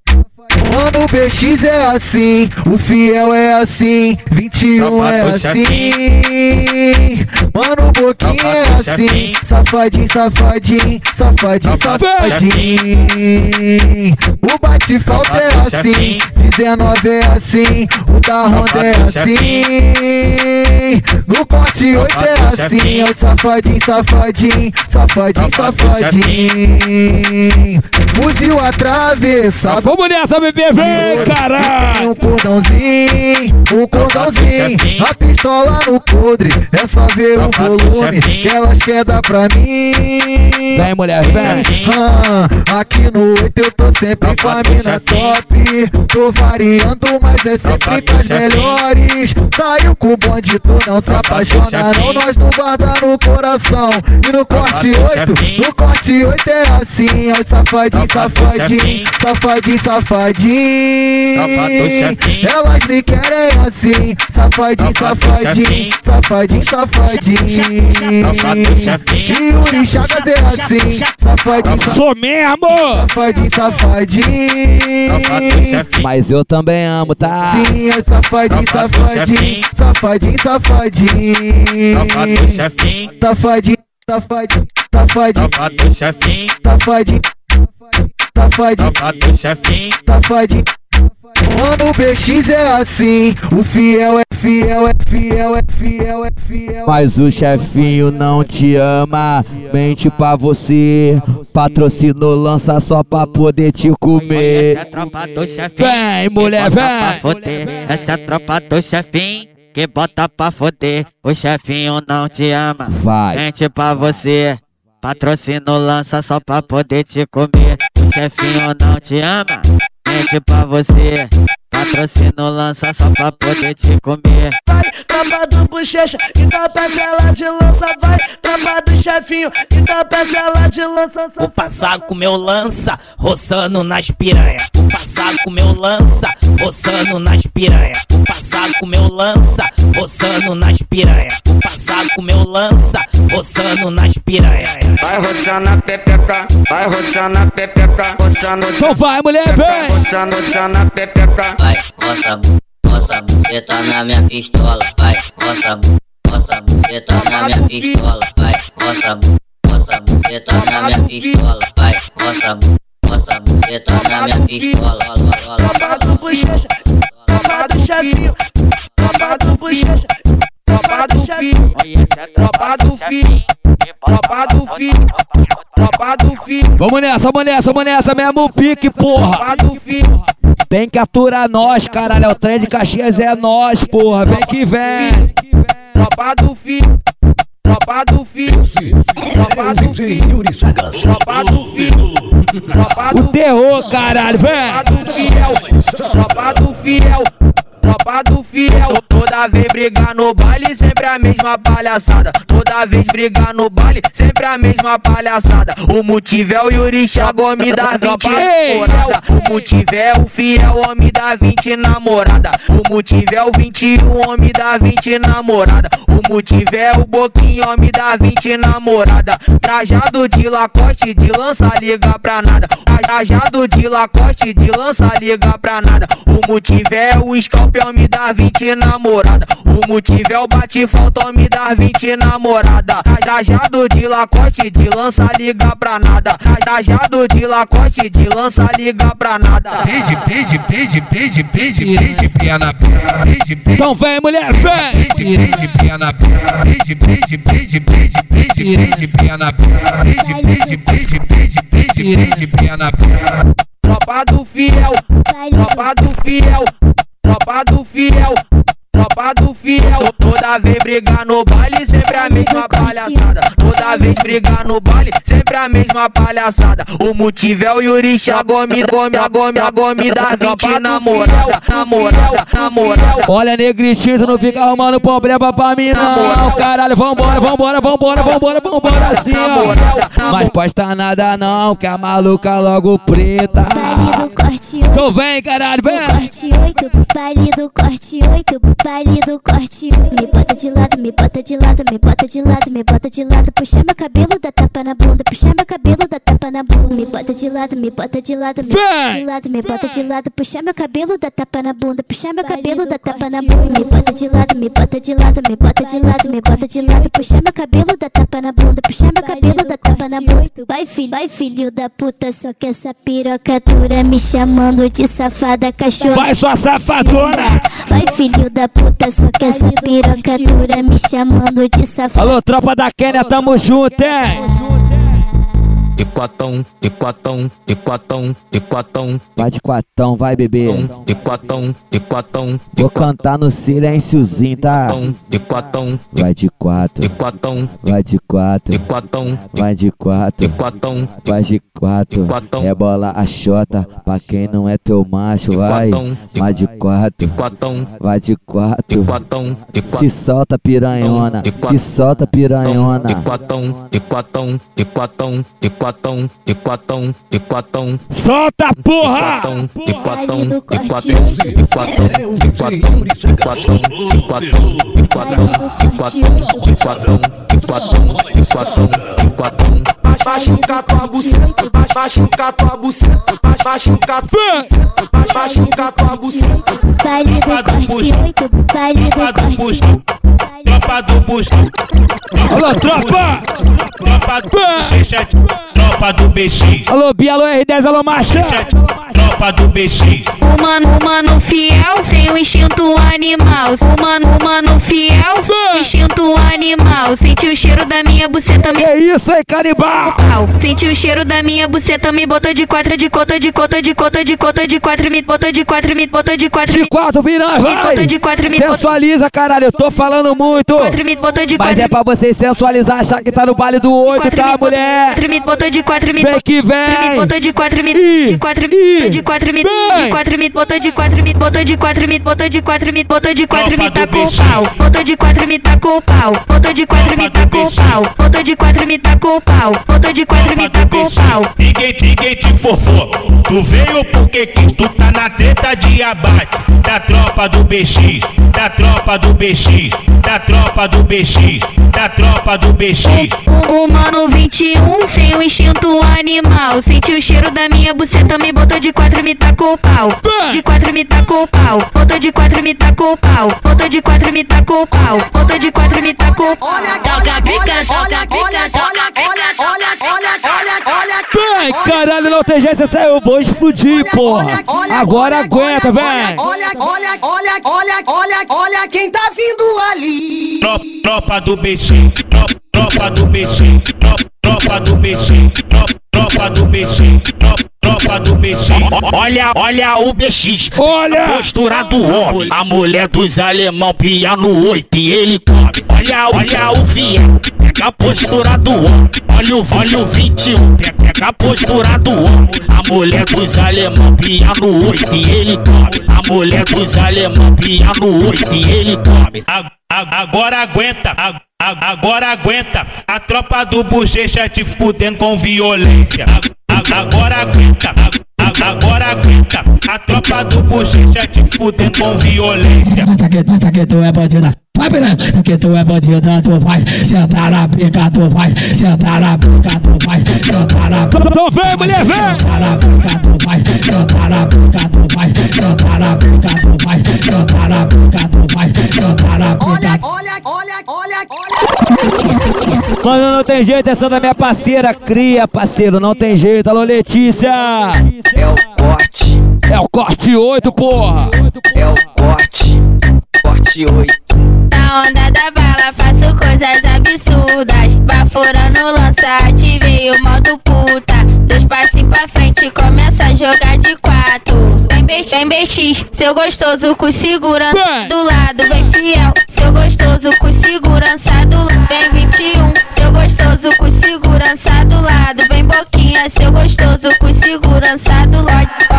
Mano, o BX é assim, o fiel é assim, 21 é assim. Mano, o Boquinha é assim, safadinho, safadinho, safadinho, safadinho. O bate falta é assim, 19 é assim, o da Honda é assim. No corte 8 é assim, é o safadinho, safadinho, safadinho, safadinho. fuzil atravessado. Vamos nessa, bebê, vem, caralho. Um cordãozinho, um cordãozinho, a pistola no podre, é só ver o volume que elas dar pra mim. Vem, mulher, vem. Ah, aqui no 8 eu tô sempre com a mina top. Tô variando, mas é sempre pras melhores. Saiu com o bonde, tu não se apaixona, não. Nós não guarda no coração. E no corte 8, no corte 8 é assim, ó, safadinho, safadinho, safadinho, safadinho. Elas me querem assim, safadinho, safadinho, safadinho, safadinho. Yuri Chagas é assim, safadinho, Sou mesmo! safadinho, safadinho. Mas eu também amo, tá? Sim, é safadinho, safadinho, safadinho, safadinho. Safadinho, safadinho, safadinho. Safadinho, safadinho, safadinho. Mano, o BX é assim, o fiel é fiel, é fiel, é fiel, é fiel. Mas o chefinho não te ama, mente pra você. Patrocínio lança só pra poder te comer. Essa é a tropa do chefinho. Vem, mulher, vem. foder. Essa é a tropa do chefinho. Que bota pra foder. O chefinho não te ama. Vai. Mente pra você. Patrocínio lança só pra poder te comer. O chefinho não te ama. Mente pra você. Patrocínio lança só pra poder te comer. Tropa do bochecha, então peça ela de lança, vai. Tropa do chefinho, então peça ela de lança. Vou passar com meu lança, roçando nas piranha. Vou passar com meu lança, roçando nas piranha. Passar com meu lança, roçando nas piranha. Passar com meu lança, roçando nas piranha. Vai roçando a pepeca, vai roçando a pepeca, roçando, Então vai, mulher, vem. roçando, roçando a pepeca. Vai, roça, roça, buceta na minha pistola. Vai, roça, roça, buceta na minha pistola. Vai, roça, roça, buceta na minha pistola. Vai, roça, roça, buceta na minha pistola. Tropa do bochecha, tropa do chefinho. Tropa do bochecha, tropa do chefinho. Tropa do filho, tropa do filho, tropa do filho. Vamos nessa, vamos nessa, vamos nessa mesmo pique, porra. Tem que aturar nós, caralho. O trem de Caxias é nós, porra. Vem que vem. Tropa do filho, tropa do filho, tropa do filho, tropa do filho, tropa O terror, caralho, vem. do fiel, tropa do fiel, tropa do fiel. Toda vez brigar no baile, sempre a mesma palhaçada. Toda vez brigar no baile, sempre a mesma palhaçada. O motivo é o Yuri Chagou me dá 20 namorada. O motivo é o fiel, homem da 20 namorada. O motivo é o 21, homem da 20 namorada. O motivo é o Boquinho, homem da 20 namorada. Trajado de Lacoste, de lança, liga pra nada. Trajado de Lacoste, de lança, liga pra nada. O motivo é o Scalp, homem da 20 namorada. O motivo é o bate falta, homem da 20 namorada. Trajado de Lacoste, de lança, liga pra nada. Trajado de Lacoste, de lança, liga pra nada. Pede, pede, pede, pede, pede, pede, piana, pede, pede. Então vem, mulher, vem. Pede, pede, piana, pede, pede, pede, pede, pede, pede, piana, pede, pede, pede, pede, pede, pede, piana, Tropa do fiel, tropa do fiel, tropa do fiel, tropa do fiel. Toda vez brigar no baile, sempre a mesma palhaçada. Toda vez brigar no baile, sempre a mesma palhaçada. O motivo é o Yuri Chagou me gome, a gome, a gome da 20 namorada, namorada, namorada. Olha, negritinho, tu não fica arrumando problema pra mim, não. Caralho, vambora, vambora, vambora, vambora, vambora assim, ó. Mas posta nada não, que a maluca logo preta. Baile do corte 8. Então vem, caralho, vem. Corte 8, baile do corte 8, baile do corte 8. Me bota de lado, me bota de lado, me bota de lado, me bota de lado. Puxa meu cabelo, dá tapa na bunda. Puxa meu cabelo, dá tapa na bunda. Me bota de lado, me bota de lado, me bota de lado, me bota de lado. Puxa meu cabelo, dá tapa na bunda. Puxa meu cabelo, dá tapa na bunda. Me bota de lado, me bota de lado, me bota de lado, me bota de lado. Puxa meu cabelo, dá tapa na bunda. Puxa meu cabelo, dá tapa na. Vai filho, vai filho da puta, só que essa piroca dura me chamando de safada cachorra. Vai, sua safadona. Vai filho da puta, só que essa piroca dura me chamando de safada. Alô, tropa da Kênia, tamo junto, hein? De quatão, de quatão, de quatão, de quatão, Vai de quatão, vai bebê. de quatão, de quatão, de Vou cantar no silênciozinho, tá? de quatão, Vai de quatro, de quatão, vai de quatro, de quatão, vai de quatro, de quatão, vai de quatro. É bola a chota, pra quem não é teu macho, vai. Vai de quatro, quatão, vai de quatro. quatão, de Se solta piranhona, se solta piranhona. de quatão, de quatão, de quatão, de quatão, de quatão, de quatão, Solta porra! de quatão, de quatão, de quatão, de quatão, de quatão, de quatão, de quatão, de quatão, de quatão, de quatão, de quatão, de quatão. Machuca tua buceta, machuca tua buceta, machuca tua buceta, machuca tua buceta. Baile do corte 8, baile do corte Tropa do busto. Alô, tropa! Tropa do G7. Tropa do BX. Alô, Bia, alô, R10, alô, Marcha! Tropa do BX. O mano, o mano fiel tem o instinto animal. O mano, o mano fiel, instinto animal. Senti o cheiro da minha buceta, me. Que isso aí, canibal? Senti o cheiro da minha buceta, me botou de quatro, de cota, de cota, de cota, de cota, de quatro, me botou de quatro, me botou de quatro. De quatro, Me vai! botou de quatro, me botou Sensualiza, caralho, eu tô falando muito. Mas é pra você sensualizar, achar que tá no baile do oito tá, mulher? Vem que vem. Botou de quatro mil, de quatro mil, de quatro mil, de quatro mil, botou de quatro mil, botou de quatro mil, botou de quatro mil, botou de quatro mil, tá com o pau. Botou de quatro mil, tá com o pau. Botou de quatro mil, tá com o pau. Botou de quatro mil, tá com o pau. Botou de quatro mil, tá com o pau. Ninguém, ninguém te forçou. Tu veio porque quis, tu tá na treta de abate. Da tropa do BX, da tropa do BX da tropa do BX, da tropa do BX. O mano 21 tem o instinto animal. Senti o cheiro da minha buceta, me botou de quatro, me tacou o pau. De quatro, me tacou o pau. Botou de quatro, me tacou o pau. Botou de quatro, me tacou o pau. Botou de quatro, me tacou o pau. Toca pica, toca pica, toca pica, olha, olha, olha, Vem, caralho, não tem jeito, essa eu vou explodir, porra! Agora aguenta, vem! Olha, olha, olha, olha, olha, olha quem tá vindo ali. Tropa, tropa do BX, tropa, tropa do BX, tropa, tropa do BX, tropa, tropa do BX, tropa, tropa do BX. Olha, olha o BX. Olha! A postura do homem. A mulher dos alemão pia no oito e ele come. Olha, olha o fiel. Pega a postura do homem. Olha o, o 21. Pega, a postura do homem. A mulher dos alemão pia no oito e ele come. A mulher dos alemão pia no oito e ele come. Agora aguenta, agora aguenta. A tropa do bochecha te fudendo com violência. Agora aguenta, agora aguenta. A tropa do bochecha te fudendo com violência. Tá tá que tu é bandida. Vai, piranha. Tá que tu é bandida, tu vai sentar na pica, tu vai sentar na pica, tu vai sentar na pica. Então vem, mulher, vem! Sentar na pica, tu vai sentar na pica, tu vai sentar na pica, tu vai sentar na pica, tu vai sentar na pica. Olha, olha, olha, olha. Mano, não tem jeito, essa da minha parceira, cria, parceiro, não tem jeito. Alô, Letícia! É o corte, É o corte 8, porra! é o corte, corte 8. Na onda da bala faço coisas absurdas. Baforando lança, ativei o modo puta. Dois passinhos pra frente, começa a jogar de quatro. Vem BX, vem BX, seu gostoso com segurança do lado. Vem fiel, seu gostoso com segurança do lado. Vem 21, seu gostoso com segurança do lado. Vem boquinha, seu gostoso com segurança do lado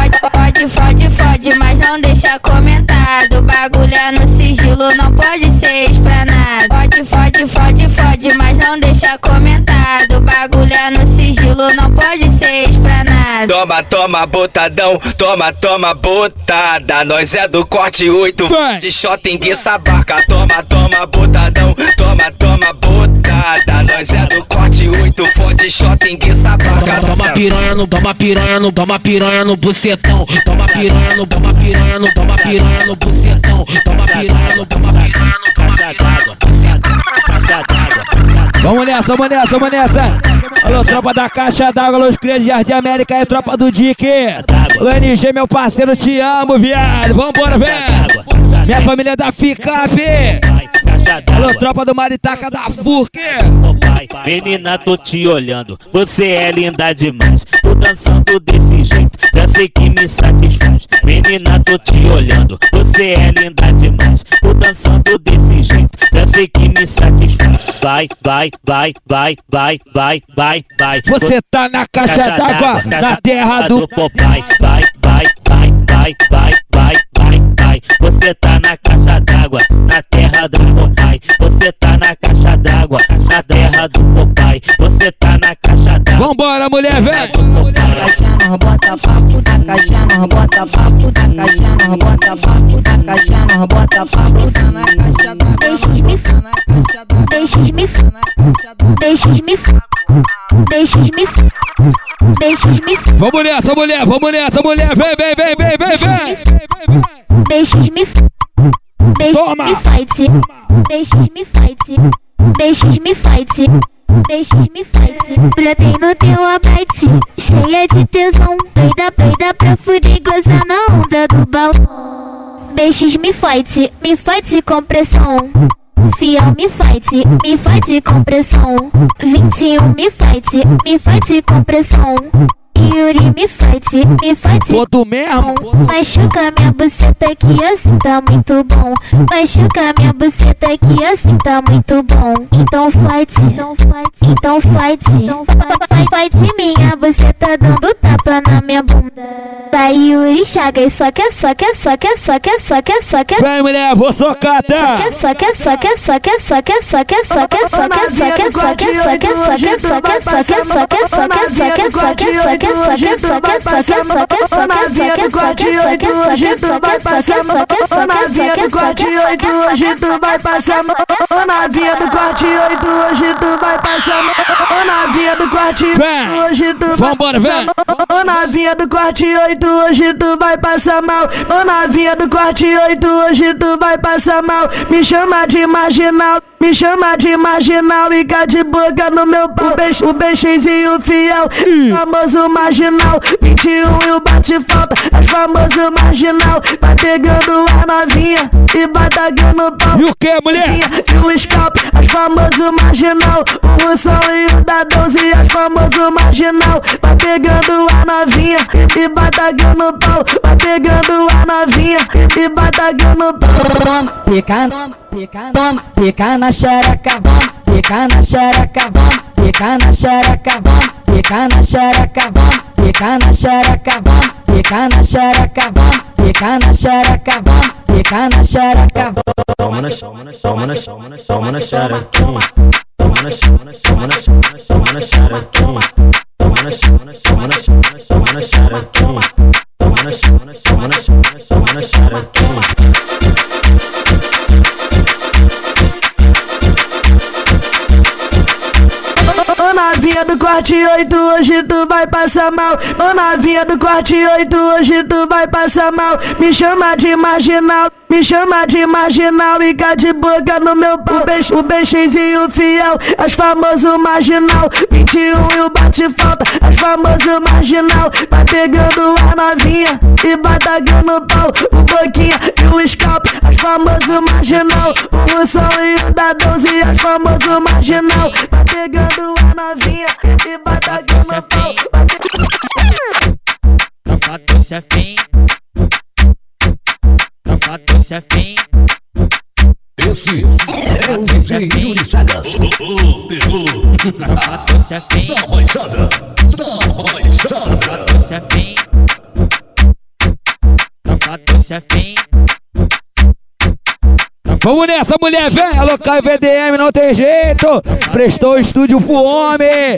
Pode, fode, fode, mas não deixa comentado Bagulho é no sigilo, não pode ser explanado Pode, fode, fode, fode, mas não deixa comentado Bagulho é no sigilo, não pode ser explanado Toma, toma, botadão, toma, toma, botada. Nós é do corte 8, de shot em barca. Toma, toma, botadão, toma, toma, botada. Nós é do corte 8, fode shot em barca. Toma piranha no, toma piranha no, toma piranha no bucetão. Toma piranha no, toma piranha no, toma piranha no bucetão. Toma piranha no, toma piranha no, toma piranha no. Vamos nessa, vamos nessa, vamos nessa! Alô, tropa da Caixa d'Água, alô, os crias de Jardim América e tropa do Dick! Alô, NG, meu parceiro, te amo, viado! Vambora, velho! Minha família é da FICAP! Caixa d'água. Alô, tropa do Maritaca da Furque. Menina, tô te olhando, você é linda demais. Tô dançando desse jeito, já sei que me satisfaz. Menina, tô te olhando, você é linda demais. Tô dançando desse jeito, já sei que me satisfaz. Vai, vai, vai, vai, vai, vai, vai, vai. Você tá na caixa d'água, na terra do Popeye. Vai, vai, vai, vai, vai, vai, vai, vai. Você tá na caixa d'água, na terra do Popeye. Você tá na caixa d'água, na terra do Popeye. Você tá na caixa d'água. Vambora, mulher, vem! caixa nós bota pra fuda, caixa nós bota pra fuda, caixa nós bota pra fuda, caixa nós bota pra fuda na caixa da Deixes-me Deixes-me Deixes-me Deixes-me Deixes-me Vamos nessa, mulher, vamos nessa, mulher, vem, vem, vem, vem, vem, vem! Deixes-me Deixes-me fight. Deixes-me fight. Deixes-me fight. Deixes-me fight. Brotei no teu abate Cheia de tesão. Doida, doida pra fuder e gozar na onda do balão. Deixes-me fight Me fight com pressão. Fiel me fight, me fight com pressão. 21 me fight, me fight com pressão Yuri me fight, me fight Todo mesmo? Machuca minha buceta que assim tá muito bom Machuca minha buceta que assim tá muito bom Então fight, então fight, então fight Então fight, fight minha buceta dando tapa na minha bunda Vai Yuri Chagas, só que, só que, só que, só que, só que, só que Vem mulher, vou socar, tá? Só que, só que, só que, só que, só que, só que, só que, só que, só que, só que, só que, só que, só que, só que, só que, só que, só que, só que, só que, hoje tu vai passar mão Ô novinha do corte 8, hoje tu vai passar mão Ô novinha do corte 8, hoje tu vai passar mão Ô novinha do corte 8, hoje tu vai passar mão Ô novinha do corte 8, hoje tu vai Vambora, vem! Ô novinha do corte 8, hoje tu vai passar mal Ô novinha do corte 8, hoje tu vai passar mal Me chama de marginal, me chama de marginal E cá de boca no meu pau O beijezinho fiel, famoso marginal 21 e o bate falta, as famoso marginal Vai pegando a novinha e batagando o pau E o que, mulher? E o scalp, as famoso marginal O Russão e o da 12, as famoso marginal Vai pegando a novinha e batagando o pau Vai pegando a novinha e batagando o pau Toma, pica, toma, pica, na xereca, vamos, pica na xereca, vamos, pica na xereca, vamos, pica na xereca, vamos, pica na xereca, vamos, pica na xereca, vamos, pica na xereca, vamos, pica na xereca, Toma na na toma na na toma na xerequinha Toma na na toma na na toma na xerequinha Toma na na toma na na toma na xerequinha Toma na na toma na na toma na xerequinha novinha do corte 8, hoje tu vai passar mal. Ô novinha do corte 8, hoje tu vai passar mal. Me chama de marginal, me chama de marginal. E cá de boca no meu pau. O, beijo, o beijezinho fiel, as famoso marginal. 21 e o bate falta, as famoso marginal. Vai pegando a novinha e batagando o pau. O boquinha e o scalp, as famoso marginal. O Russão e o da 12, as famoso marginal. Vai pegando a novinha e bata aqui no pau. Toca teu chefinho, toca teu chefinho. Esse é o DJ Yuri Chagas. O terror. Toca teu chefinho. Dá uma enxada, dá uma enxada. Toca teu chefinho, toca teu chefinho. Vamos nessa, mulher, vem! Alô, Caio VDM, não tem jeito! Prestou o estúdio pro homem!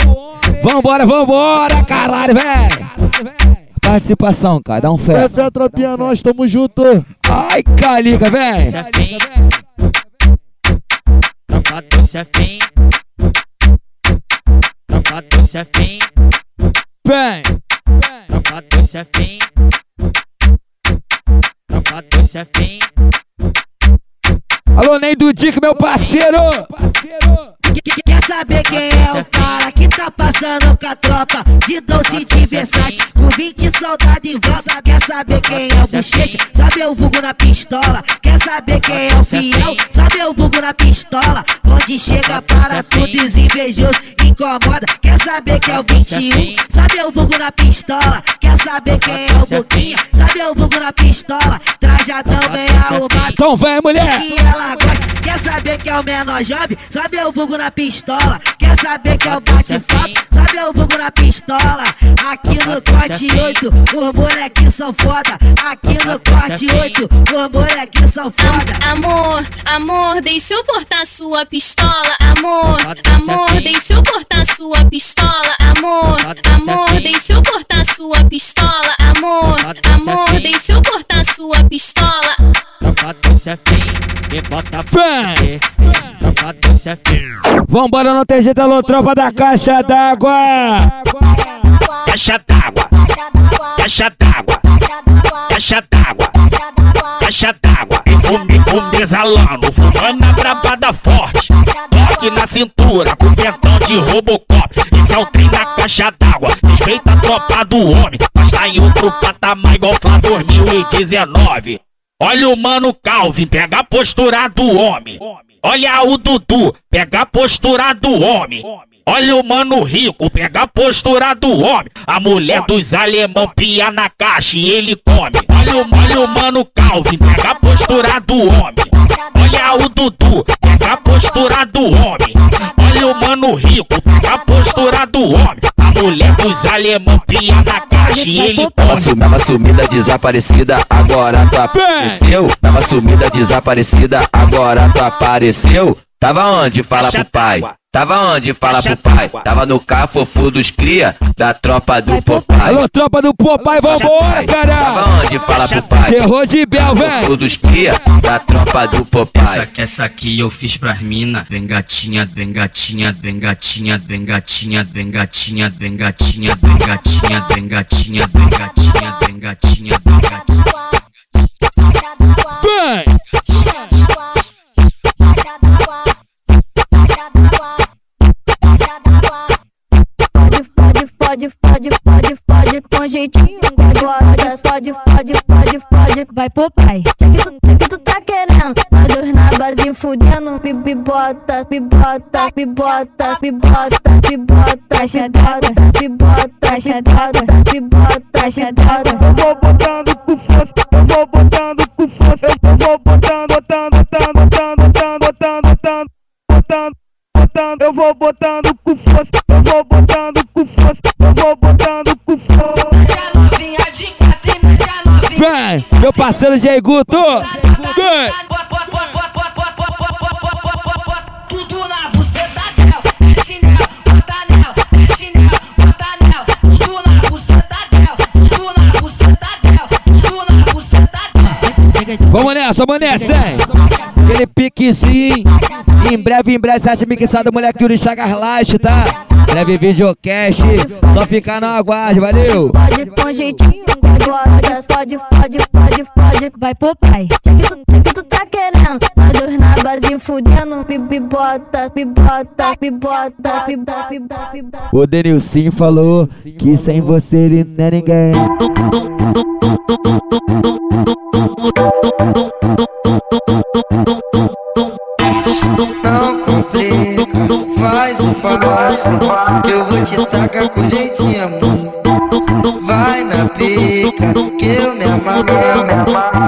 Vambora, vambora, caralho, vem! Participação, cara, dá um fé. É fé, tropinha, nós tamo junto. Ai, calica! Chefinho. Tropa do chefinho. Tropa do chefinho. Vem! Tropa do chefinho. Tropa do chefinho. Alô, nem do Dick, meu parceiro! Quer- saber quem é o cara que tá passando com a tropa de doce de Versace Com 20 soldados em volta Quer saber quem é o bochecha? Sabe o vulgo na pistola Quer saber quem é o fiel? Sabe o vulgo na pistola Onde chega para todos invejosos incomoda Quer saber quem é o 21? Sabe o vulgo na pistola Quer saber quem é o Boquinha? Sabe o vulgo na pistola Trajadão bem arrumado Então vem, mulher. que ela gosta. Quer saber que é o menor jovem? Sabe o vulgo na pistola? Quer saber que é o bate-papo? Sabe o vulgo na pistola? Aqui no corte 8, os moleques são foda. Aqui no corte 8, os moleques são foda. Amor, amor, deixa eu portar sua pistola. Amor, amor, deixa eu portar sua pistola. Amor, amor, deixa eu portar sua pistola. Amor, amor, deixa eu portar sua pistola. Tropa do chefinho, me bota fuder. Tropa do chefinho. Vambora, tem jeito, alô, tropa da caixa d'água. Caixa d'água, caixa d'água, caixa d'água, caixa d'água. Um, um desalando, fumando a brabada forte. Toque na cintura, com pentão de Robocop. Esse é o trem da caixa d'água. Respeita a tropa do homem, mas tá em outro patamar igual Flá 2019. Olha o mano Calvin, pega a postura do homem. Olha o Dudu, pega a postura do homem. Olha o mano rico, pega a postura do homem. A mulher dos alemão pia na caixa e ele come. Olha o, olha o mano Calvin, pega a postura do homem. Olha o Dudu, pega a postura do homem. Olha o mano rico, pega a postura do homem. A mulher dos alemão pia na caixa e ele su- tava sumida, desaparecida, agora tu apareceu. Tava sumida, desaparecida, agora tu apareceu. Tava onde? Fala pro pai. Tava onde? Fala pro pai. Tava no cafofo dos cria da tropa do Popeye. Alô, tropa do Popeye, vambora, Tava cara. onde? Fala pro pai. Terror de Bel, vem. Cafofo dos cria da tropa do Popeye. Essa, essa aqui eu fiz pras mina. Vem gatinha, vem gatinha, vem gatinha, vem gatinha, vem gatinha, vem gatinha, vem gatinha, vem gatinha, vem gatinha, vem gatinha, vem gatinha. Pode, pode, pode, com jeitinho. Gosta, fode, é pode, pode, pode, Vai pô, pai. Sei que tu, sei que tu tá querendo. Nós dois na base fudendo. Bibota, bibota, bibota, bibota, bibota, chadada, bibota, chadada, bibota, chadada. Eu vou botando o força, eu vou botando o força, eu vou botando, botando, botando, botando, botando, botando, botando botando, eu vou botando com força, eu vou botando com força, eu vou botando com força. Mancha de quatro, mancha novinha. Vem, meu parceiro de Guto. Vem. Vamos nessa, vamos nessa, hein? Aquele piquezinho. Em breve, em breve, você acha mixado, moleque Yuri Chagas Light, tá? Breve videocast. Só ficar no aguarde, valeu. Pode, com jeitinho. Bota, pode, pode, pode, pode, vai pro pai. Sei que que tu tá querendo. Nós dois na base fudendo. Me, me bota, me bota, me bota, me bota, me bota, me bota. O Denilson falou que sem você ele não é ninguém. Fácil Que eu vou te tacar com jeitinho amor. Vai na pica, que eu me amarro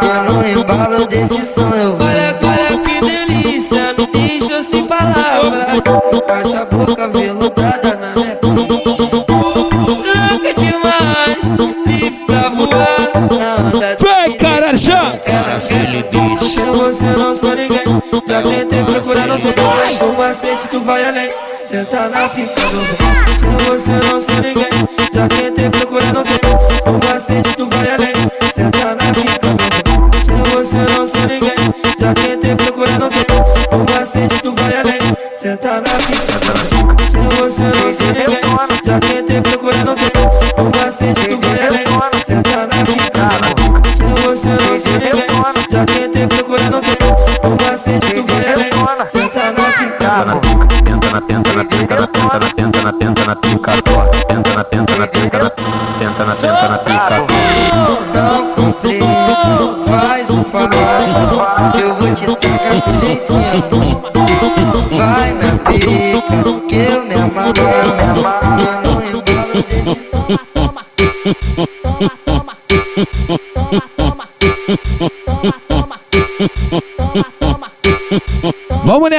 Eu no embalo desse som eu vou Olha, olha que delícia, me deixa sem palavras. Caixa a boca veludada procurar no tudo mas o macete tu vai além. Senta na pica do Se você não sou ninguém, já tentei procurar no tudo o macete tu vai além.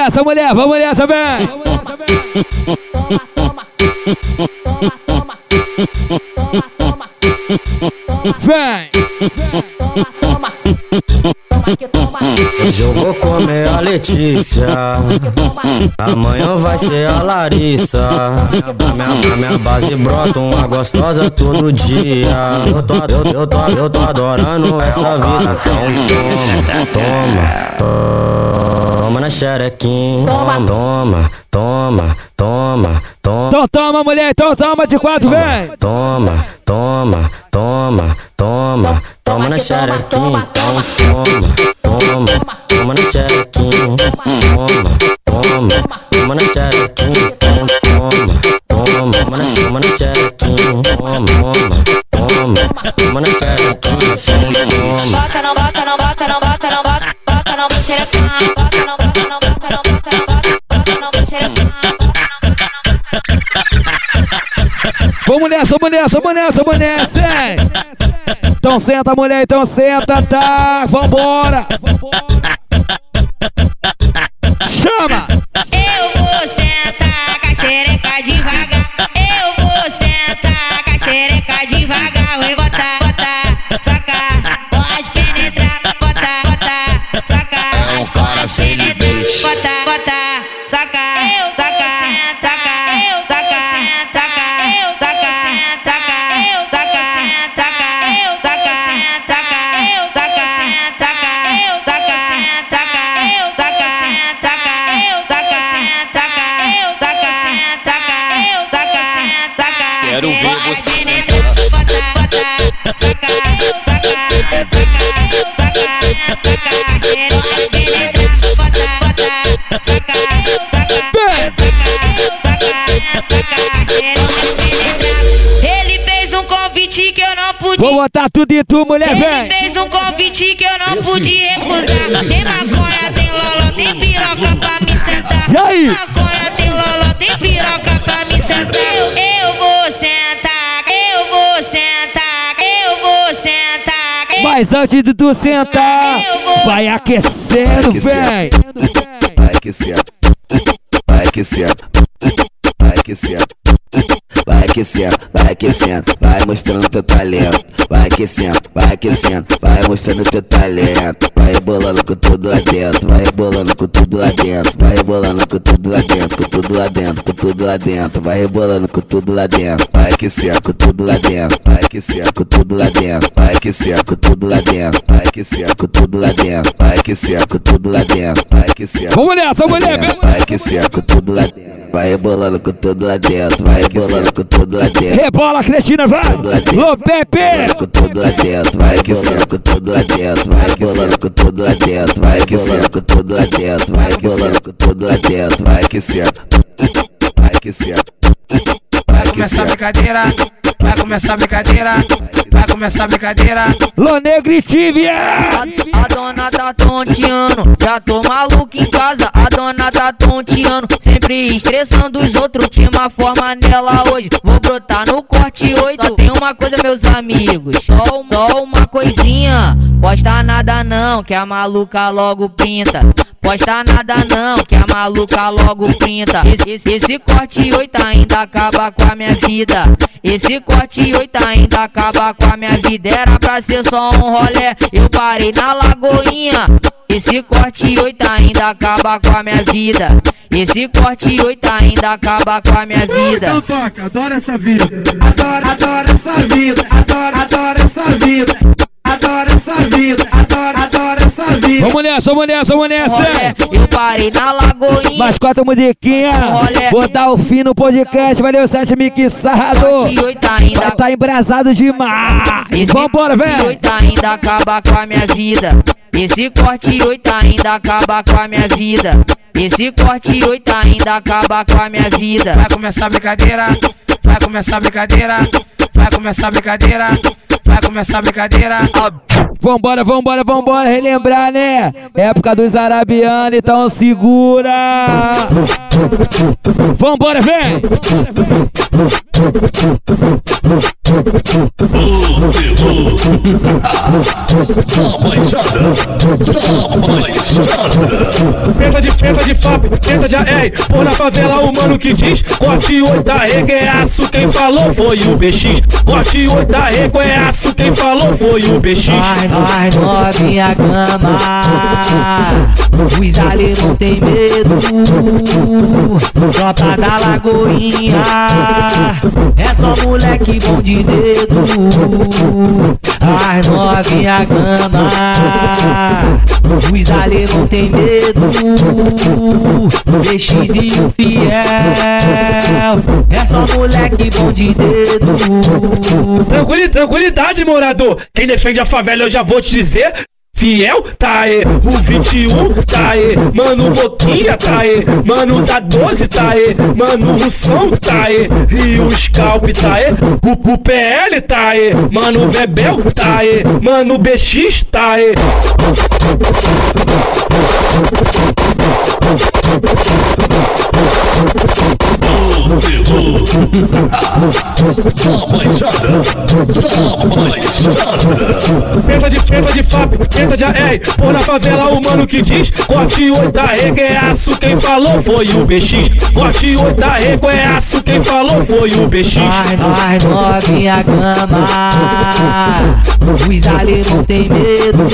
Nessa, mulher, vamos nessa, vem! Vem! Hoje eu vou comer a Letícia. Amanhã vai ser a Larissa. A minha, a minha base brota uma gostosa todo dia. Eu tô, eu, eu tô, eu tô adorando essa vida. Então toma, toma, toma na xerequinha. Toma, toma, toma, toma, toma. Então toma, mulher, então toma de quatro, vem! Toma, toma, toma, toma, toma na xerequinha. Toma, toma, toma na xerequinha. Toma, toma, toma na xerequinha. Toma, toma, toma na, toma na xerequinha. Toma, toma, toma na xerequinha. Toma. Bota, não bota, não bota, não bota, não bota, bota, não bota, xerecão. Bota, não bota, Vamos nessa, vamos nessa, vamos nessa, vamos nessa! hein? Então senta, mulher, então senta, tá? Vambora! Chama! Eu vou sentar com a xereca devagar. Eu vou sentar com a xereca devagar. Vou botar tudo em tu, mulher, Ele vem! fez um convite que eu não pude recusar. Tem maconha, tem loló, tem piroca pra me sentar. E aí? Tem maconha, tem loló, tem piroca pra me sentar. Eu, eu vou sentar, eu vou sentar, eu vou sentar. eu- Mas antes de tu sentar, vai aquecendo, vem! Vai aquecendo, vai aquecendo, vai aquecendo, vai aquecendo, vai aquecendo, vai mostrando teu talento, vai aquecendo, vai aquecendo, vai mostrando teu talento, vai rebolando com tudo lá dentro, vai rebolando com tudo lá dentro, vai rebolando com tudo lá dentro, com tudo lá dentro, com tudo lá dentro, vai rebolando com tudo lá dentro, vai aquecendo com tudo lá dentro, vai aquecendo com tudo lá dentro, vai aquecendo com tudo lá dentro, vai aquecendo com tudo lá dentro, vai aquecendo com tudo lá dentro, vai aquecendo. Vamos nessa, mulher, vem! Vai aquecendo com tudo lá dentro. Vai rebolando com tudo lá dentro. Vai rebolando com tudo lá dentro. Rebola, Cristina, vai! Ô, Pepe! Com tudo lá dentro. Vai rebolando com tudo lá dentro. Vai rebolando com tudo lá dentro. Vai rebolando com tudo lá dentro. Vai rebolando com tudo lá dentro. Vai aquecendo. Vai aquecendo. Vai Vai começar a brincadeira, vai começar a brincadeira, vai começar a brincadeira. Lô Negritive! A, a dona tá tonteando, já tô maluco em casa. A dona tá tonteando, sempre estressando os outros. Tinha uma forma nela hoje, vou brotar no corte 8. Só tem uma coisa, meus amigos, só, só uma coisinha. Posta nada não, que a maluca logo pinta. Posta nada não, que a maluca logo pinta. Esse, esse, corte 8 ainda acaba com a minha vida. Esse corte 8 ainda acaba com a minha vida. Era pra ser só um rolé, eu parei na lagoinha. Esse corte 8 ainda acaba com a minha vida. Esse corte 8 ainda acaba com a minha vida. Então toca, adoro essa vida. Adoro, adoro essa vida. Adoro, adoro essa vida. Adoro essa vida. Adoro, adoro essa vida. Vamos nessa, vamos nessa, vamos nessa! Eu parei na lagoinha. Mais quatro musiquinhas, vou dar o fim no podcast, valeu, sete mixado! Vai tá embrasado demais! Vambora, velho! 8 ainda acaba com a minha vida. Esse corte 8 ainda acaba com a minha vida. Esse corte 8 ainda acaba com a minha vida. Vai começar a brincadeira, vai começar a brincadeira, vai começar a brincadeira, vai começar a brincadeira. Vambora, vambora, vambora, relembrar, né? Época dos arabianos, então segura! Vambora, vem! Penta de penta de FAP, penta de AR Por na favela o mano que diz Corte oito arregueaço Quem falou foi o BX. Corte oito arregueaço Quem falou foi o BX. Vai, vai, novinha gama. Os ali não tem medo. Tropa da Lagoinha. É só moleque bom de dedo As novinha gama. Os ali não tem medo. BX e o fiel É só moleque bom de dedo. Tranquilidade, tranquilidade, morador. Quem defende a favela eu já vou te dizer Fiel, taê, o 21, taê, mano Boquinha, taê, mano da 12, taê, mano Russão, taê, e o Scalp, taê, o, o PL, taê, mano Bebel, taê, mano BX, taê. Penta de penta de FAP, penta de AR Por na favela o mano que diz Corte oito arregueaço Quem falou foi o BX Corte oito arregueaço Quem falou foi o BX Vai, vai, novinha gama. Os ali não tem medo.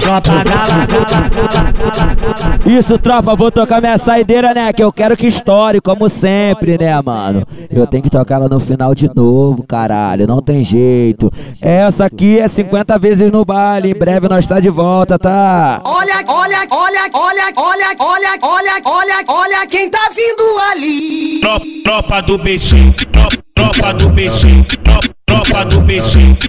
Tropa gala, gala, gala, gala. Isso, tropa, vou tocar minha saideira, né? Que eu quero que estoure, como sempre, né, mano? Eu tenho que tocar ela no final de novo, caralho, não tem jeito. Essa aqui é 50 vezes no baile, em breve nós tá de volta, tá? Olha, olha, olha, olha, olha, olha, olha, olha, olha quem tá vindo ali. Tro- Tropa do tro- tropa do tro- tropa do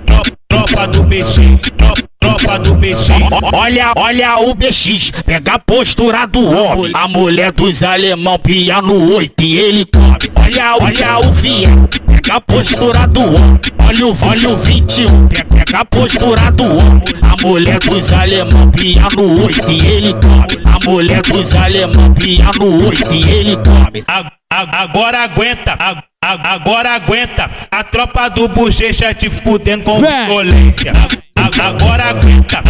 tro- tropa do BX, tro- tropa do BX. Olha, olha o BX, pega a postura do homem. A mulher dos alemão pia no oito e ele come. Olha, olha o fiel, pega a postura do homem. Olha o, olha o 21, pega, a postura do homem. A mulher dos alemão pia no oito e ele come. A mulher dos alemão pia no oito e ele come. A- a- Agora aguenta, a- agora aguenta. A tropa do bochecha te fudendo com violência. Agora aguenta,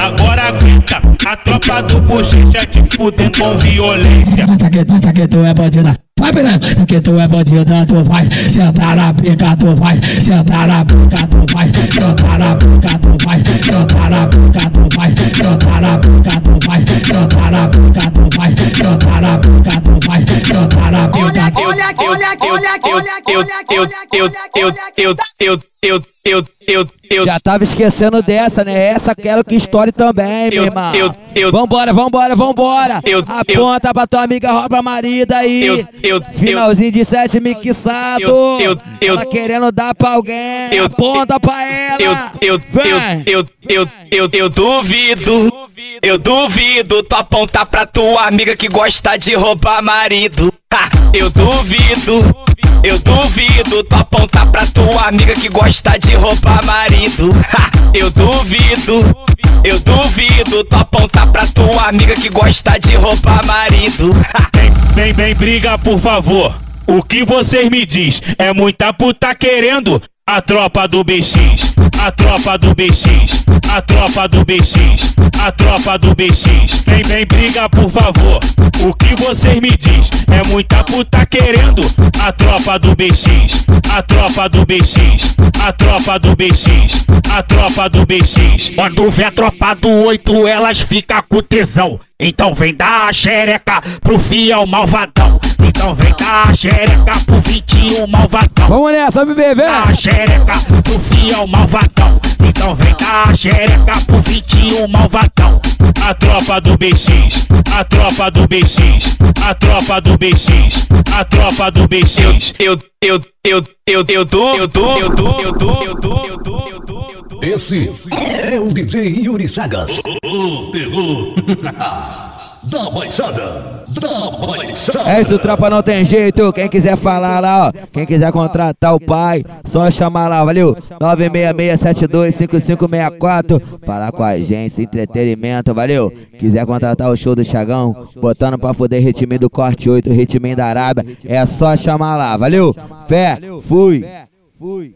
agora aguenta. A tropa do bochecha te fudendo com violência. Tá que, tá que tu é bandida. Vai, Piranha, tá que tu é bandida, tu vai sentar na pica, tu vai sentar na pica, tu vai sentar na pica, tu vai sentar na pica, tu vai sentar na pica, tu vai sentar na pica, tu vai sentar na pica, tu vai sentar na pica. Olha, olha, olha, olha, olha, eu, eu, eu, eu, eu, eu, eu, eu, eu, eu, Já tava esquecendo dessa, né? Essa quero que estoure também, meu Eu- irmão. eu- eu- Vambora, vambora, vambora. Eu- Aponta pra tua amiga rouba marida aí. Eu- eu- Finalzinho de sete mixado. Eu- eu- eu- Ela querendo dar pra alguém. Eu- Aponta pra ela. eu, eu, eu, eu, eu, eu, eu duvido, eu duvido tu apontar pra tua amiga que gosta de roubar marido. Eu duvido, eu duvido tu apontar pra tua amiga que gosta de roubar marido. Ha, eu duvido, eu duvido tu apontar pra tua amiga que gosta de roubar marido. Vem, vem, briga, por favor. O que vocês me diz? É muita puta querendo a tropa do BX, a tropa do BX, a tropa do BX, a tropa do BX. Vem, vem, briga, por favor. O que vocês me diz? É muita puta querendo a tropa do BX, a tropa do BX, a tropa do BX, a tropa do BX. Quando vê a tropa do 8, elas ficam com tesão. Então vem dar a xereca pro fiel malvadão. Então vem dar a xereca pro 21 malvadão. Vamos nessa, bebê, vem. Dá a xereca pro fiel malvadão. Então vem dar a xereca pro 21 malvadão. A tropa do BX, a tropa do BX, a tropa do BX, a tropa do BX. Eu, eu, eu, eu, eu tô, eu tô, eu tô, eu tô, eu tô, eu tô, eu tô, eu tô. Esse é o DJ Yuri Sagas. O terror. [LAUGHS] da Baixada, da Baixada. É isso, tropa, não tem jeito. Quem quiser falar lá, ó. Quem quiser contratar o pai, só chamar lá, valeu? 966725564. Falar com a agência, entretenimento, valeu? Quiser contratar o show do Chagão, botando pra fuder ritminho do corte 8, ritminho da Arábia, é só chamar lá, valeu? Fé, fui. Fui.